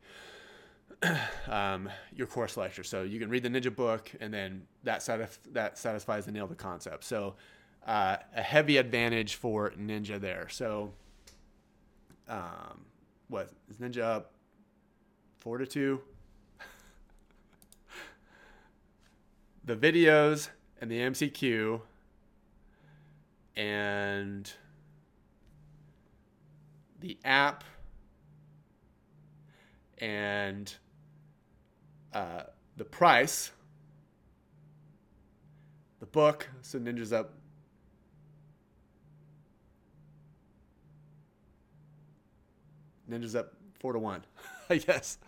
um, your course lecture. So you can read the Ninja book, and then that satisf- that satisfies the nail of the concept. So uh, a heavy advantage for Ninja there. So um, what is Ninja up four to two. the videos and the MCQ and the app and uh, the price, the book, so Ninja's up. Ninja's up four to one, I guess.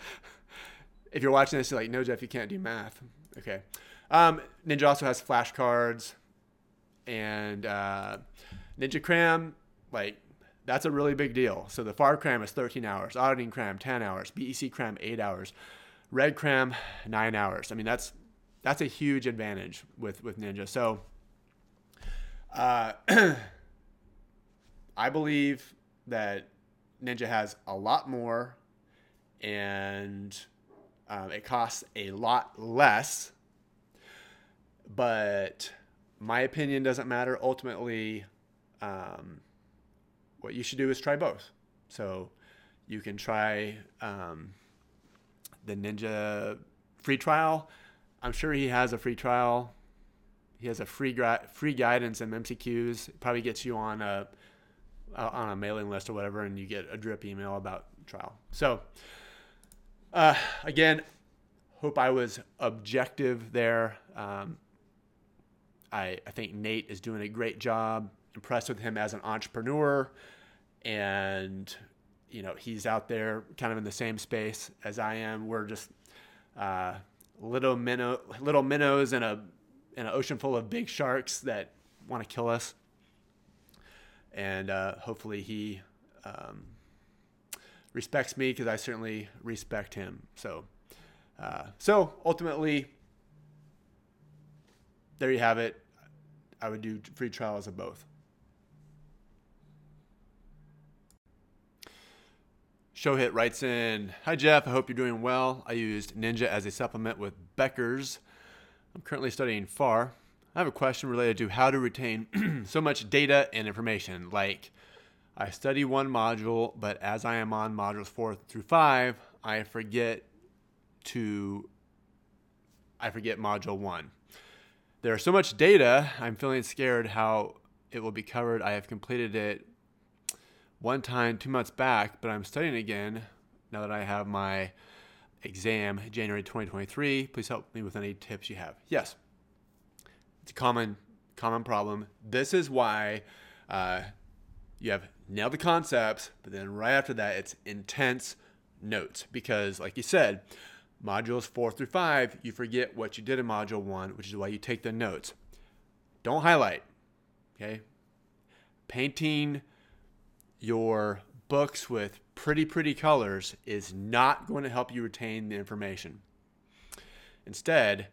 If you're watching this, you're like, no, Jeff, you can't do math. Okay. Um, Ninja also has flashcards and uh, Ninja Cram, like that's a really big deal. So the FAR cram is 13 hours, auditing cram 10 hours, BEC cram 8 hours, REG cram 9 hours. I mean that's that's a huge advantage with with Ninja. So uh, I believe that Ninja has a lot more and um, it costs a lot less but my opinion doesn't matter. Ultimately, um, what you should do is try both. So you can try um, the Ninja free trial. I'm sure he has a free trial. He has a free gra- free guidance and MCQs. Probably gets you on a on a mailing list or whatever, and you get a drip email about trial. So uh, again, hope I was objective there. Um, I, I think Nate is doing a great job. Impressed with him as an entrepreneur. And, you know, he's out there kind of in the same space as I am. We're just uh, little minnow, little minnows in a in an ocean full of big sharks that want to kill us. And uh, hopefully he um, respects me because I certainly respect him. So, uh, so ultimately, there you have it. I would do free trials of both. Showhit writes in Hi Jeff, I hope you're doing well. I used Ninja as a supplement with Becker's. I'm currently studying FAR. I have a question related to how to retain so much data and information. Like, I study one module, but as I am on modules four through five, I forget to I forget module one. There's so much data, I'm feeling scared how it will be covered. I have completed it one time two months back, but I'm studying again now that I have my exam January 2023. Please help me with any tips you have. Yes, it's a common common problem. This is why uh, you have nailed the concepts, but then right after that, it's intense notes because, like you said, Modules four through five, you forget what you did in module one, which is why you take the notes. Don't highlight. Okay. Painting your books with pretty, pretty colors is not going to help you retain the information. Instead,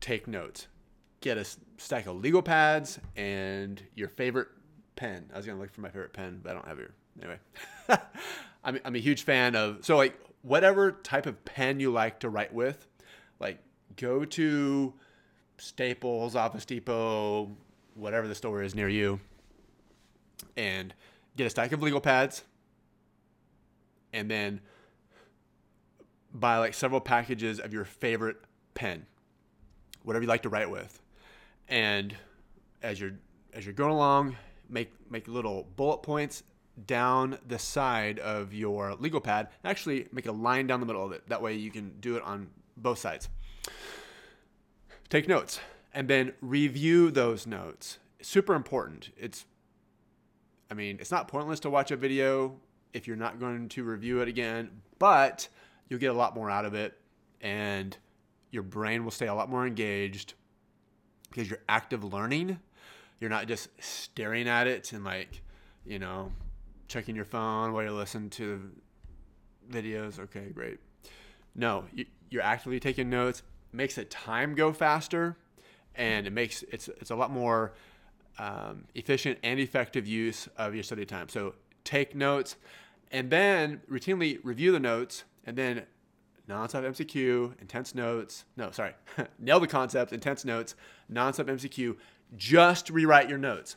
take notes. Get a stack of legal pads and your favorite pen. I was going to look for my favorite pen, but I don't have it. Anyway, I'm, I'm a huge fan of, so like whatever type of pen you like to write with, like go to Staples, Office Depot, whatever the store is near you, and get a stack of legal pads, and then buy like several packages of your favorite pen, whatever you like to write with, and as you're as you're going along, make make little bullet points down the side of your legal pad. Actually, make a line down the middle of it. That way you can do it on both sides. Take notes and then review those notes. Super important. It's, I mean, it's not pointless to watch a video if you're not going to review it again, but you'll get a lot more out of it and your brain will stay a lot more engaged because you're active learning. You're not just staring at it and like, you know, checking your phone while you're listening to videos. Okay, great. No, you're actively taking notes. makes the time go faster, and it makes it's it's a lot more um, efficient and effective use of your study time. So take notes, and then routinely review the notes, and then nonstop MCQ, intense notes. No, sorry, nail the concept, intense notes, nonstop MCQ. Just rewrite your notes.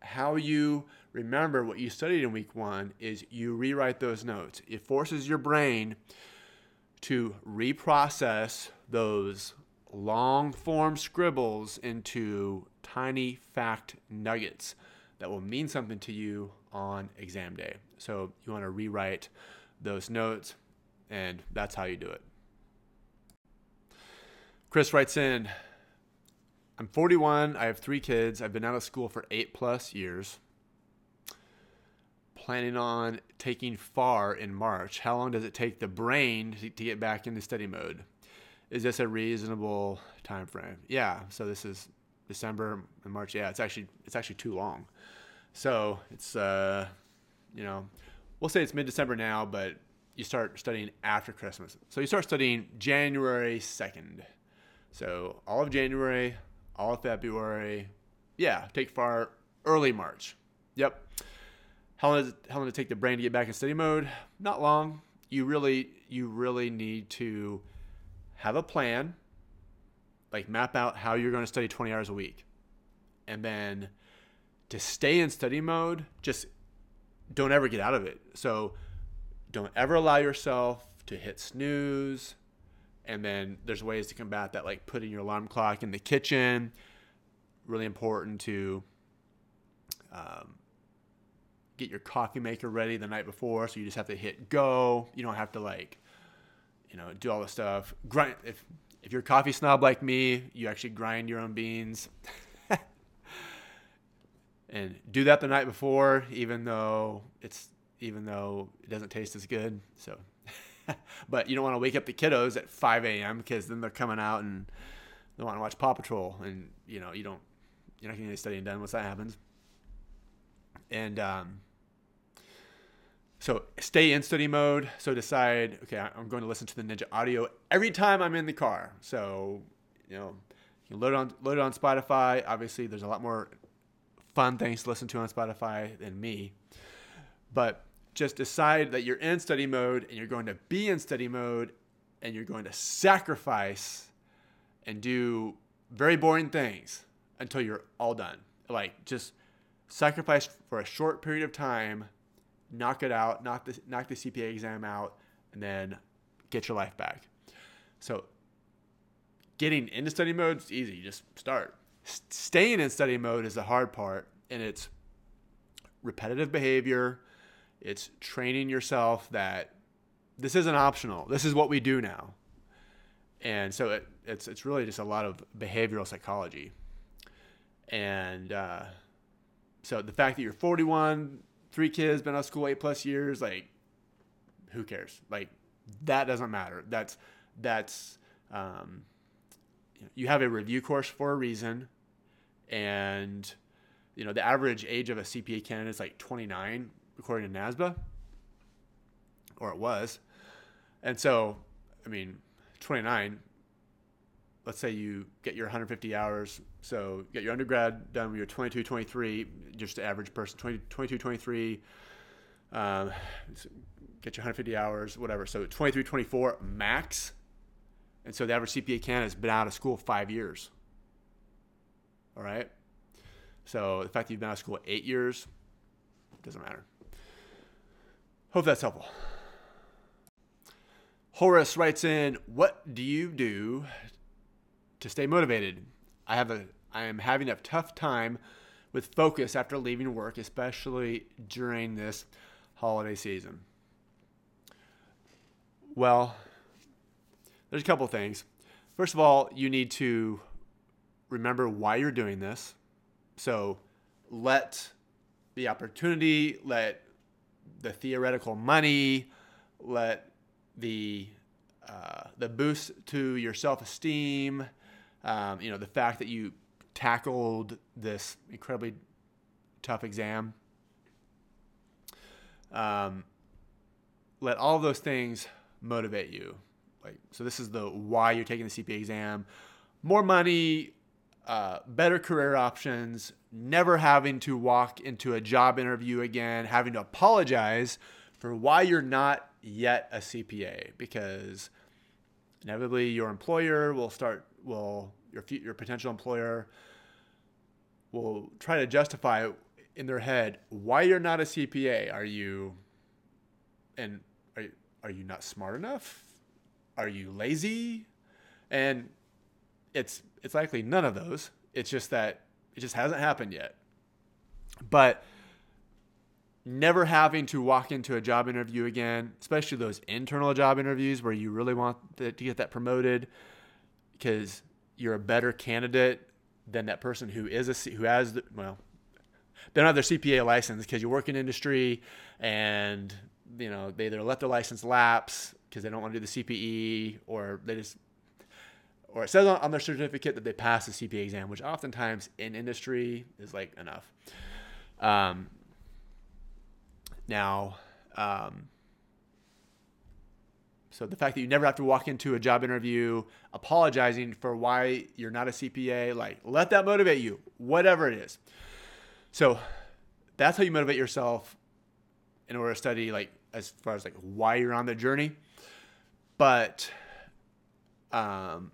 How you remember what you studied in week one is you rewrite those notes. It forces your brain to reprocess those long form scribbles into tiny fact nuggets that will mean something to you on exam day. So you want to rewrite those notes, and that's how you do it. Chris writes in I'm 41. I have three kids. I've been out of school for eight plus years. Planning on taking FAR in March. How long does it take the brain to, get back into study mode? Is this a reasonable time frame? Yeah. So this is December and March. Yeah, it's actually it's actually too long. So it's uh, you know, we'll say it's mid December now, but you start studying after Christmas. So you start studying January second. So all of January, all of February, yeah, take FAR early March. Yep. How long, does it, how long does it take the brain to get back in study mode? Not long. You really, you really need to have a plan, like map out how you're going to study 20 hours a week. And then to stay in study mode, just don't ever get out of it. So don't ever allow yourself to hit snooze, and then there's ways to combat that, like putting your alarm clock in the kitchen. Really important to um, get your coffee maker ready the night before, so you just have to hit go. You don't have to like, you know, do all the stuff. Grind if if you're a coffee snob like me, you actually grind your own beans. and do that the night before, even though it's even though it doesn't taste as good. So but you don't want to wake up the kiddos at 5 a.m. because then they're coming out and they want to watch Paw Patrol, and you know you don't you're not getting any studying done once that happens. And um, so stay in study mode. So decide, okay, I'm going to listen to the Ninja Audio every time I'm in the car. So you know you load it on load it on Spotify. Obviously, there's a lot more fun things to listen to on Spotify than me, but just decide that you're in study mode and you're going to be in study mode and you're going to sacrifice and do very boring things until you're all done. Like just sacrifice for a short period of time, knock it out, knock the knock the CPA exam out, and then get your life back. So getting into study mode is easy. You just start. S- staying in study mode is the hard part, and it's repetitive behavior it's training yourself that this isn't optional. This is what we do now. And so it, it's it's really just a lot of behavioral psychology. And uh, so the fact that you're 41, three kids, been out of school eight plus years, like who cares? Like that doesn't matter. That's that's um, you have a review course for a reason, and you know the average age of a CPA candidate is like 29 according to NASBA, or it was. And so, I mean, 29, let's say you get your 150 hours. So get your undergrad done when you're 22, 23, just the average person, 20, 22, 23, um, get your 150 hours, whatever. So 23, 24 max. And so the average CPA candidate has been out of school five years. All right. So the fact that you've been out of school eight years doesn't matter. Hope that's helpful. Horace writes in, "What do you do to stay motivated? I have a I am having a tough time with focus after leaving work, especially during this holiday season." Well, there's a couple things. First of all, you need to remember why you're doing this. So, let the opportunity, let the theoretical money, let the uh, the boost to your self esteem, um, you know, the fact that you tackled this incredibly tough exam. Um, let all those things motivate you. Like, so this is the why you're taking the CPA exam. More money, uh, better career options, never having to walk into a job interview again, having to apologize for why you're not yet a CPA because inevitably your employer will start will your your potential employer will try to justify in their head why you're not a CPA. Are you and are, are you not smart enough? Are you lazy? And it's it's likely none of those. It's just that it just hasn't happened yet. But never having to walk into a job interview again, especially those internal job interviews where you really want to get that promoted because you're a better candidate than that person who is a who has the, well they don't have their CPA license because you work in industry and you know they either let their license lapse because they don't want to do the CPE or they just or it says on, their certificate that they passed the CPA exam, which oftentimes in industry is like enough. Um, now, um, so the fact that you never have to walk into a job interview apologizing for why you're not a CPA, like let that motivate you, whatever it is. So that's how you motivate yourself in order to study, like as far as like why you're on the journey. But um,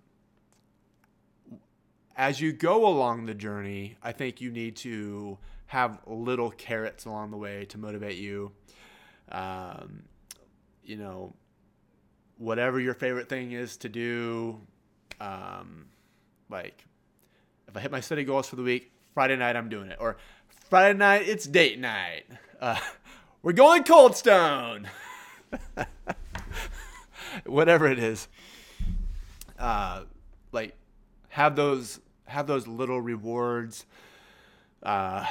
as you go along the journey, I think you need to have little carrots along the way to motivate you. Um, you know, whatever your favorite thing is to do. Um, like, if I hit my study goals for the week, Friday night I'm doing it. Or Friday night, it's date night. Uh, we're going Cold Stone. whatever it is. Uh, like, have those have those little rewards. Uh,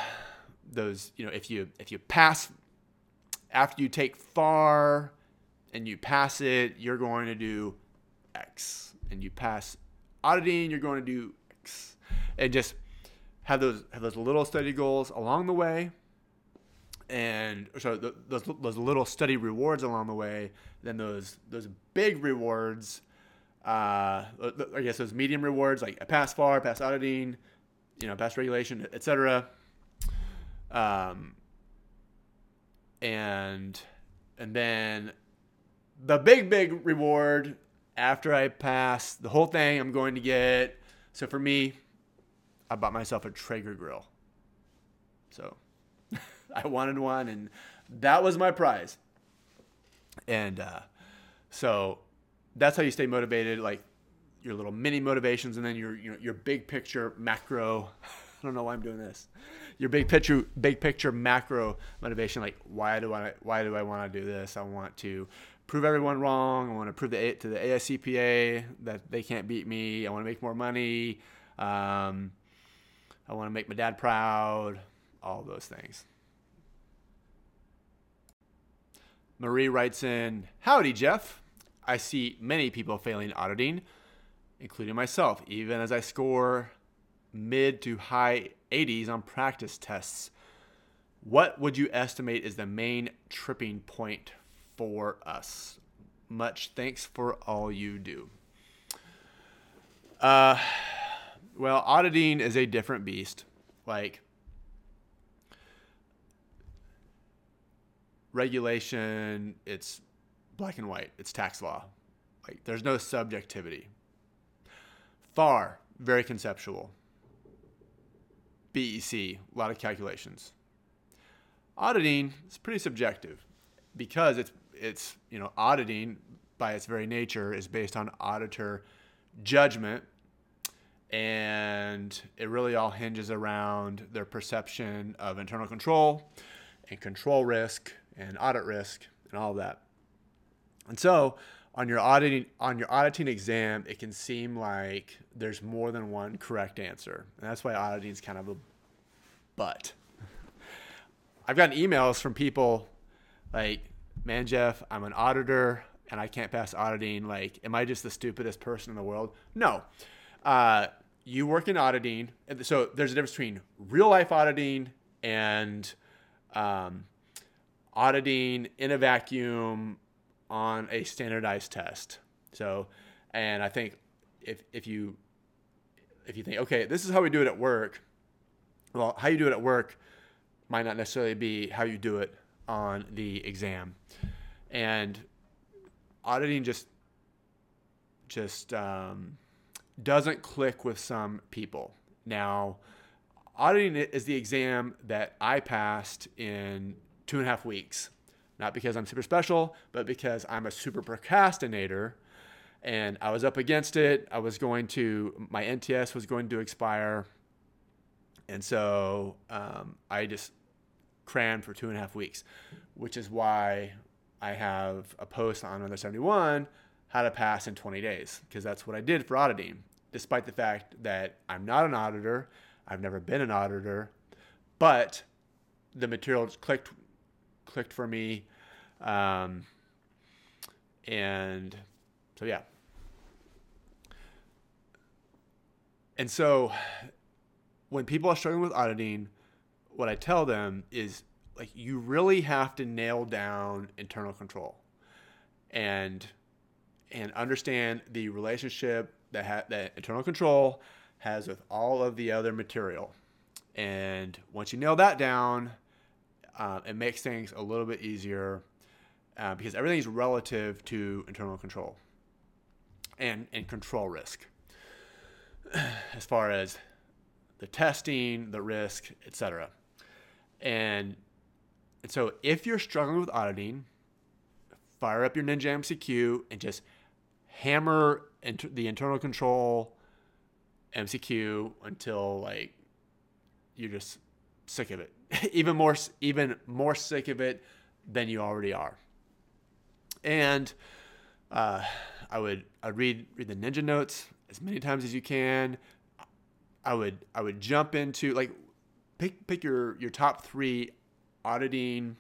those you know if you if you pass after you take FAR and you pass it, you're going to do X, and you pass auditing, you're going to do X, and just have those have those little study goals along the way, and so those those little study rewards along the way, then those those big rewards uh, I guess those medium rewards like a pass FAR, pass auditing, you know, pass regulation, etc. Um, and and then the big big reward after I pass the whole thing, I'm going to get. So for me, I bought myself a Traeger grill. So I wanted one, and that was my prize. And uh, so that's how you stay motivated. Like your little mini motivations, and then your your, your big picture macro. I don't know why I'm doing this. Your big picture, big picture macro motivation. Like why do I why do I want to do this? I want to prove everyone wrong. I want to prove the, to the AICPA that they can't beat me. I want to make more money. Um, I want to make my dad proud. All those things. Marie writes in, Howdy, Jeff. I see many people failing auditing, including myself, even as I score mid to high 80s on practice tests. What would you estimate is the main tripping point for us? Much thanks for all you do. Uh, well, auditing is a different beast. Like, regulation, it's black and white. It's tax law. Like there's no subjectivity. FAR, very conceptual. BEC, a lot of calculations. Auditing is pretty subjective because it's it's you know auditing by its very nature is based on auditor judgment and it really all hinges around their perception of internal control and control risk and audit risk and all of that. And so on your auditing on your auditing exam, it can seem like there's more than one correct answer. And that's why auditing is kind of a but. I've gotten emails from people like, man, Jeff, I'm an auditor and I can't pass auditing. Like, am I just the stupidest person in the world? No. Uh, you work in auditing. So there's a difference between real life auditing and um, auditing in a vacuum on a standardized test. So, and I think if if you if you think okay, this is how we do it at work, well, how you do it at work might not necessarily be how you do it on the exam, and auditing just just um, doesn't click with some people. Now, auditing is the exam that I passed in two and a half weeks not because I'm super special, but because I'm a super procrastinator. and I was up against it. I was going to my NTS was going to expire, and so um, I just crammed for two and a half weeks, which is why I have a post on another 71 how to pass in 20 days because that's what I did for auditing. Despite the fact that I'm not an auditor, I've never been an auditor, but the material clicked clicked for me, um, and so yeah. And so when people are struggling with auditing, what I tell them is like you really have to nail down internal control and and understand the relationship that ha- that internal control has with all of the other material. And once you nail that down, uh, it makes things a little bit easier uh, because everything is relative to internal control and, and control risk as far as the testing, the risk, etc. And, so if you're struggling with auditing, fire up your Ninja MCQ and just hammer inter- the internal control MCQ until like you're just sick of it. even more even more sick of it than you already are. And uh, I would I read read the ninja notes as many times as you can. I would I would jump into like pick pick your your top three auditing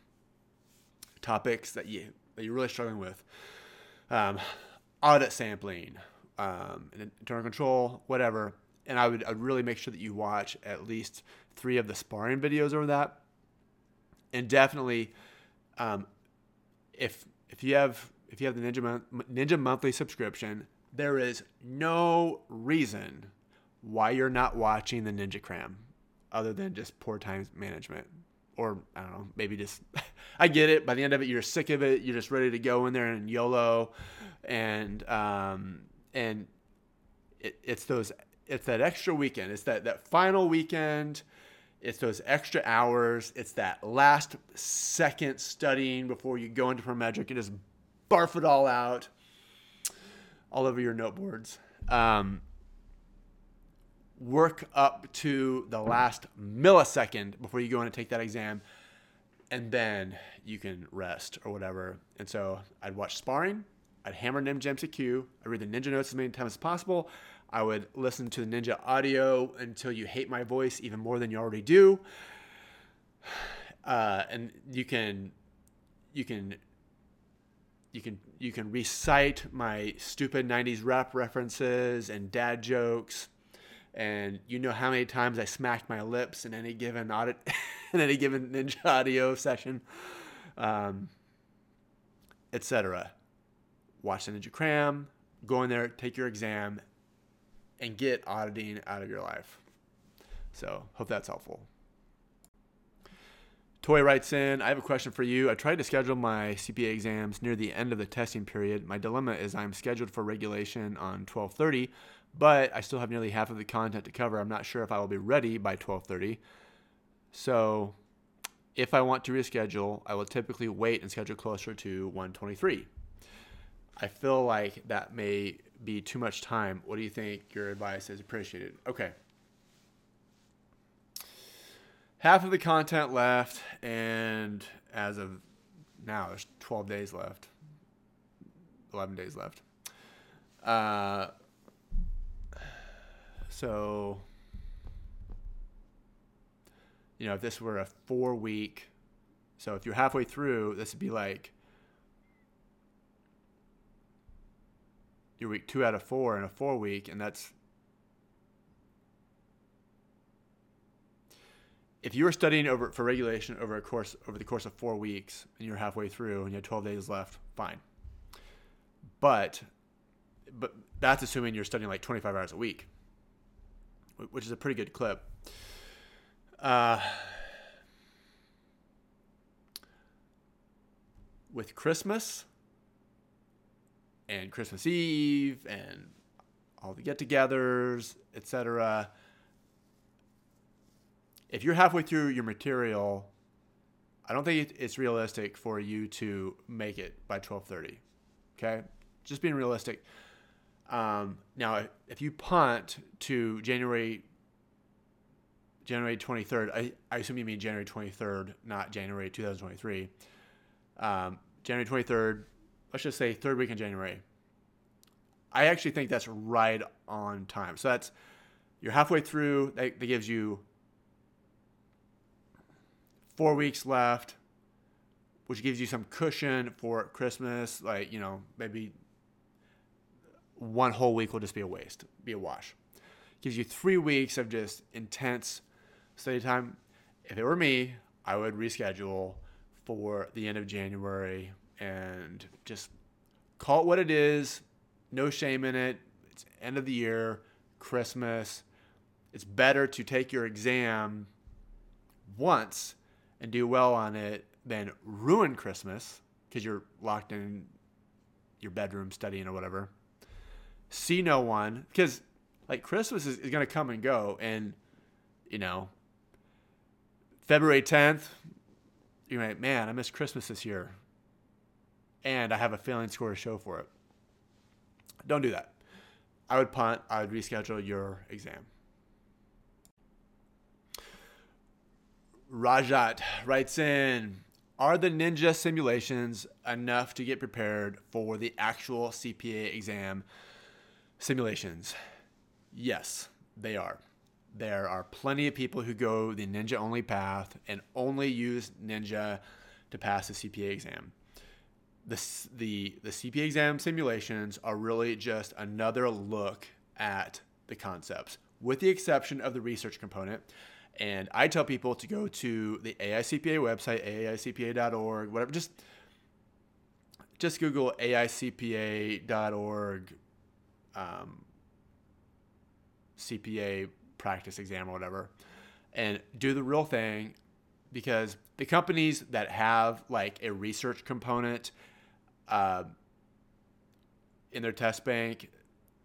topics that you that you're really struggling with. Um, audit sampling, um, internal control, whatever. And I would I'd really make sure that you watch at least three of the sparring videos over that. And definitely, um, if if you have if you have the Ninja Ninja monthly subscription, there is no reason why you're not watching the Ninja Cram, other than just poor time management, or I don't know, maybe just I get it. By the end of it, you're sick of it. You're just ready to go in there and YOLO, and um, and it, it's those it's that extra weekend. It's that that final weekend it's those extra hours. It's that last second studying before you go into Prometric and just barf it all out all over your noteboards. Um, work up to the last millisecond before you go in and take that exam, and then you can rest or whatever. And so I'd watch sparring, I'd hammer Ninja MCQ, I'd read the Ninja notes as many times as possible. I would listen to the Ninja audio until you hate my voice even more than you already do. Uh, and you can, you can, you can, you can recite my stupid '90s rap references and dad jokes, and you know how many times I smacked my lips in any given audit, in any given Ninja audio session, um, etc. Watch the Ninja Cram, go in there, take your exam, and get auditing out of your life. So, hope that's helpful. Toy writes in, I have a question for you. I tried to schedule my CPA exams near the end of the testing period. My dilemma is I'm scheduled for regulation on 12:30, but I still have nearly half of the content to cover. I'm not sure if I will be ready by 12:30. So, if I want to reschedule, I will typically wait and schedule closer to 123. I feel like that may be too much time. What do you think? Your advice is appreciated. Okay. Half of the content left, and as of now, there's 12 days left, 11 days left. Uh, so, you know, if this were a four week, so if you're halfway through, this would be like your week two out of four in a four week, and that's if you were studying over for regulation over a course over the course of four weeks and you're halfway through and you have 12 days left, fine. But but that's assuming you're studying like 25 hours a week, which is a pretty good clip. Uh, with Christmas, and Christmas Eve and all the get-togethers, etc. If you're halfway through your material, I don't think it's realistic for you to make it by 12:30. Okay? Just being realistic. Um, now, if you punt to January January 23rd, I, I assume you mean January 23rd, not January 2023. Um, January 23rd, let's just say third week in January. I actually think that's right on time. So that's you're halfway through. That, that gives you four weeks left, which gives you some cushion for Christmas. Like you know, maybe one whole week will just be a waste, be a wash. Gives you three weeks of just intense study time. If it were me, I would reschedule for the end of January and just call it what it is. No shame in it. It's end of the year, Christmas. It's better to take your exam once and do well on it than ruin Christmas because you're locked in your bedroom studying or whatever. See no one because like Christmas is, is going to come and go. And, you know, February 10th, you're like, man, I missed Christmas this year. And I have a failing score to show for it. Don't do that. I would punt, I would reschedule your exam. Rajat writes in Are the ninja simulations enough to get prepared for the actual CPA exam simulations? Yes, they are. There are plenty of people who go the ninja only path and only use ninja to pass the CPA exam. The, the, the CPA exam simulations are really just another look at the concepts, with the exception of the research component. And I tell people to go to the AICPA website, aicpa.org, whatever. Just just Google aicpa.org um, CPA practice exam or whatever, and do the real thing, because the companies that have like a research component uh, in their test bank,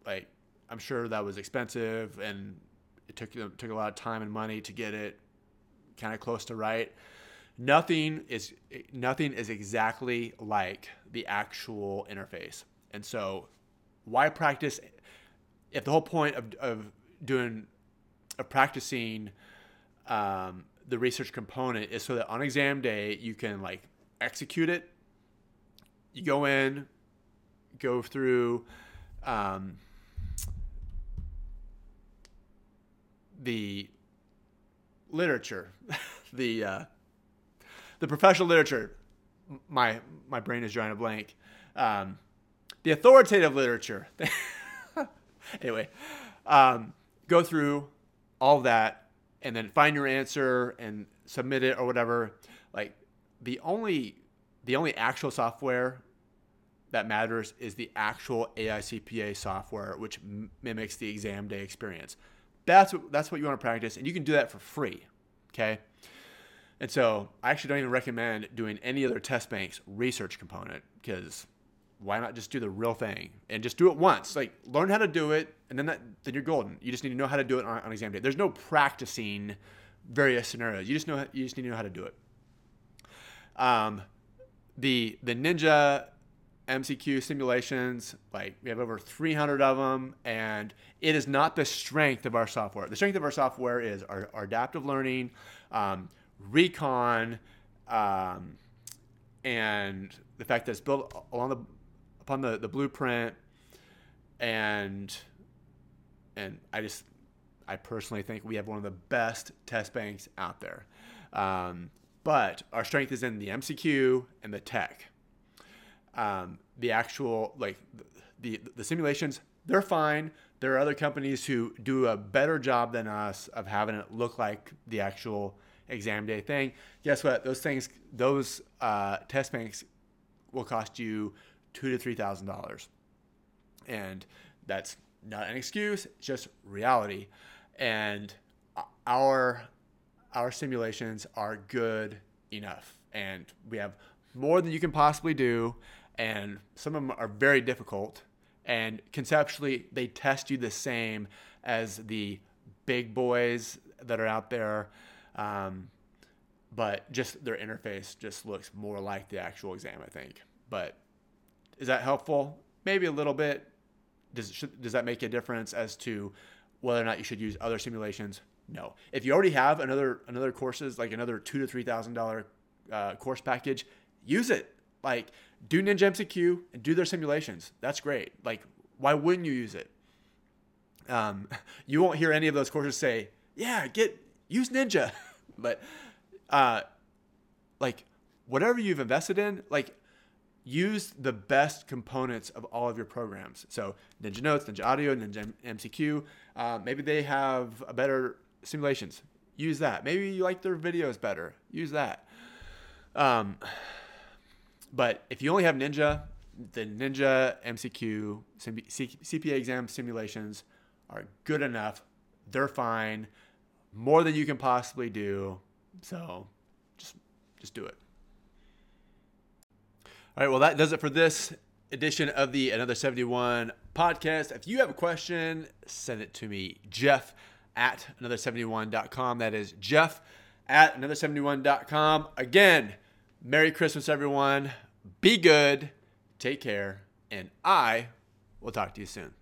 like I'm sure that was expensive and it took took a lot of time and money to get it kind of close to right. Nothing is nothing is exactly like the actual interface, and so why practice if the whole point of, of doing of practicing um, the research component is so that on exam day you can like execute it. You go in, go through um, the literature, the uh, the professional literature. My my brain is drawing a blank. Um, the authoritative literature. anyway, um, go through all that and then find your answer and submit it or whatever. Like the only the only actual software that matters is the actual AICPA software, which m- mimics the exam day experience. That's what that's what you want to practice, and you can do that for free. Okay. And so I actually don't even recommend doing any other test banks research component because why not just do the real thing and just do it once? Like learn how to do it, and then that then you're golden. You just need to know how to do it on, on exam day. There's no practicing various scenarios. You just know you just need to know how to do it. Um, the the Ninja MCQ simulations, like we have over 300 of them, and it is not the strength of our software. The strength of our software is our, our adaptive learning, um, recon, um, and the fact that it's built along the upon the, the blueprint, and and I just I personally think we have one of the best test banks out there. Um, but our strength is in the MCQ and the tech. Um, the actual like the the simulations they're fine. There are other companies who do a better job than us of having it look like the actual exam day thing. Guess what? Those things those uh, test banks will cost you two to three thousand dollars. And that's not an excuse just reality. And our our simulations are good enough. And we have more than you can possibly do. And some of them are very difficult. And conceptually, they test you the same as the big boys that are out there, um, but just their interface just looks more like the actual exam, I think. But is that helpful? Maybe a little bit, does should, does that make a difference as to whether or not you should use other simulations? No. If you already have another another courses like another two to three thousand thousand dollar uh, course package, use it. Like do Ninja MCQ and do their simulations. That's great. Like why wouldn't you use it? Um, you won't hear any of those courses say, "Yeah, get use Ninja," but uh, like whatever you've invested in, like use the best components of all of your programs. So Ninja Notes, Ninja Audio, Ninja MCQ. Uh, maybe they have a better simulations. Use that. Maybe you like their videos better. Use that. Um, but if you only have Ninja, the Ninja MCQ CPA exam simulations are good enough. They're fine. More than you can possibly do. So just just do it. All right, well, that does it for this edition of the Another 71 podcast. If you have a question, send it to me, Jeff at another71.com. That is Jeff at another71.com. Again, Merry Christmas, everyone. Be good, take care, and I will talk to you soon.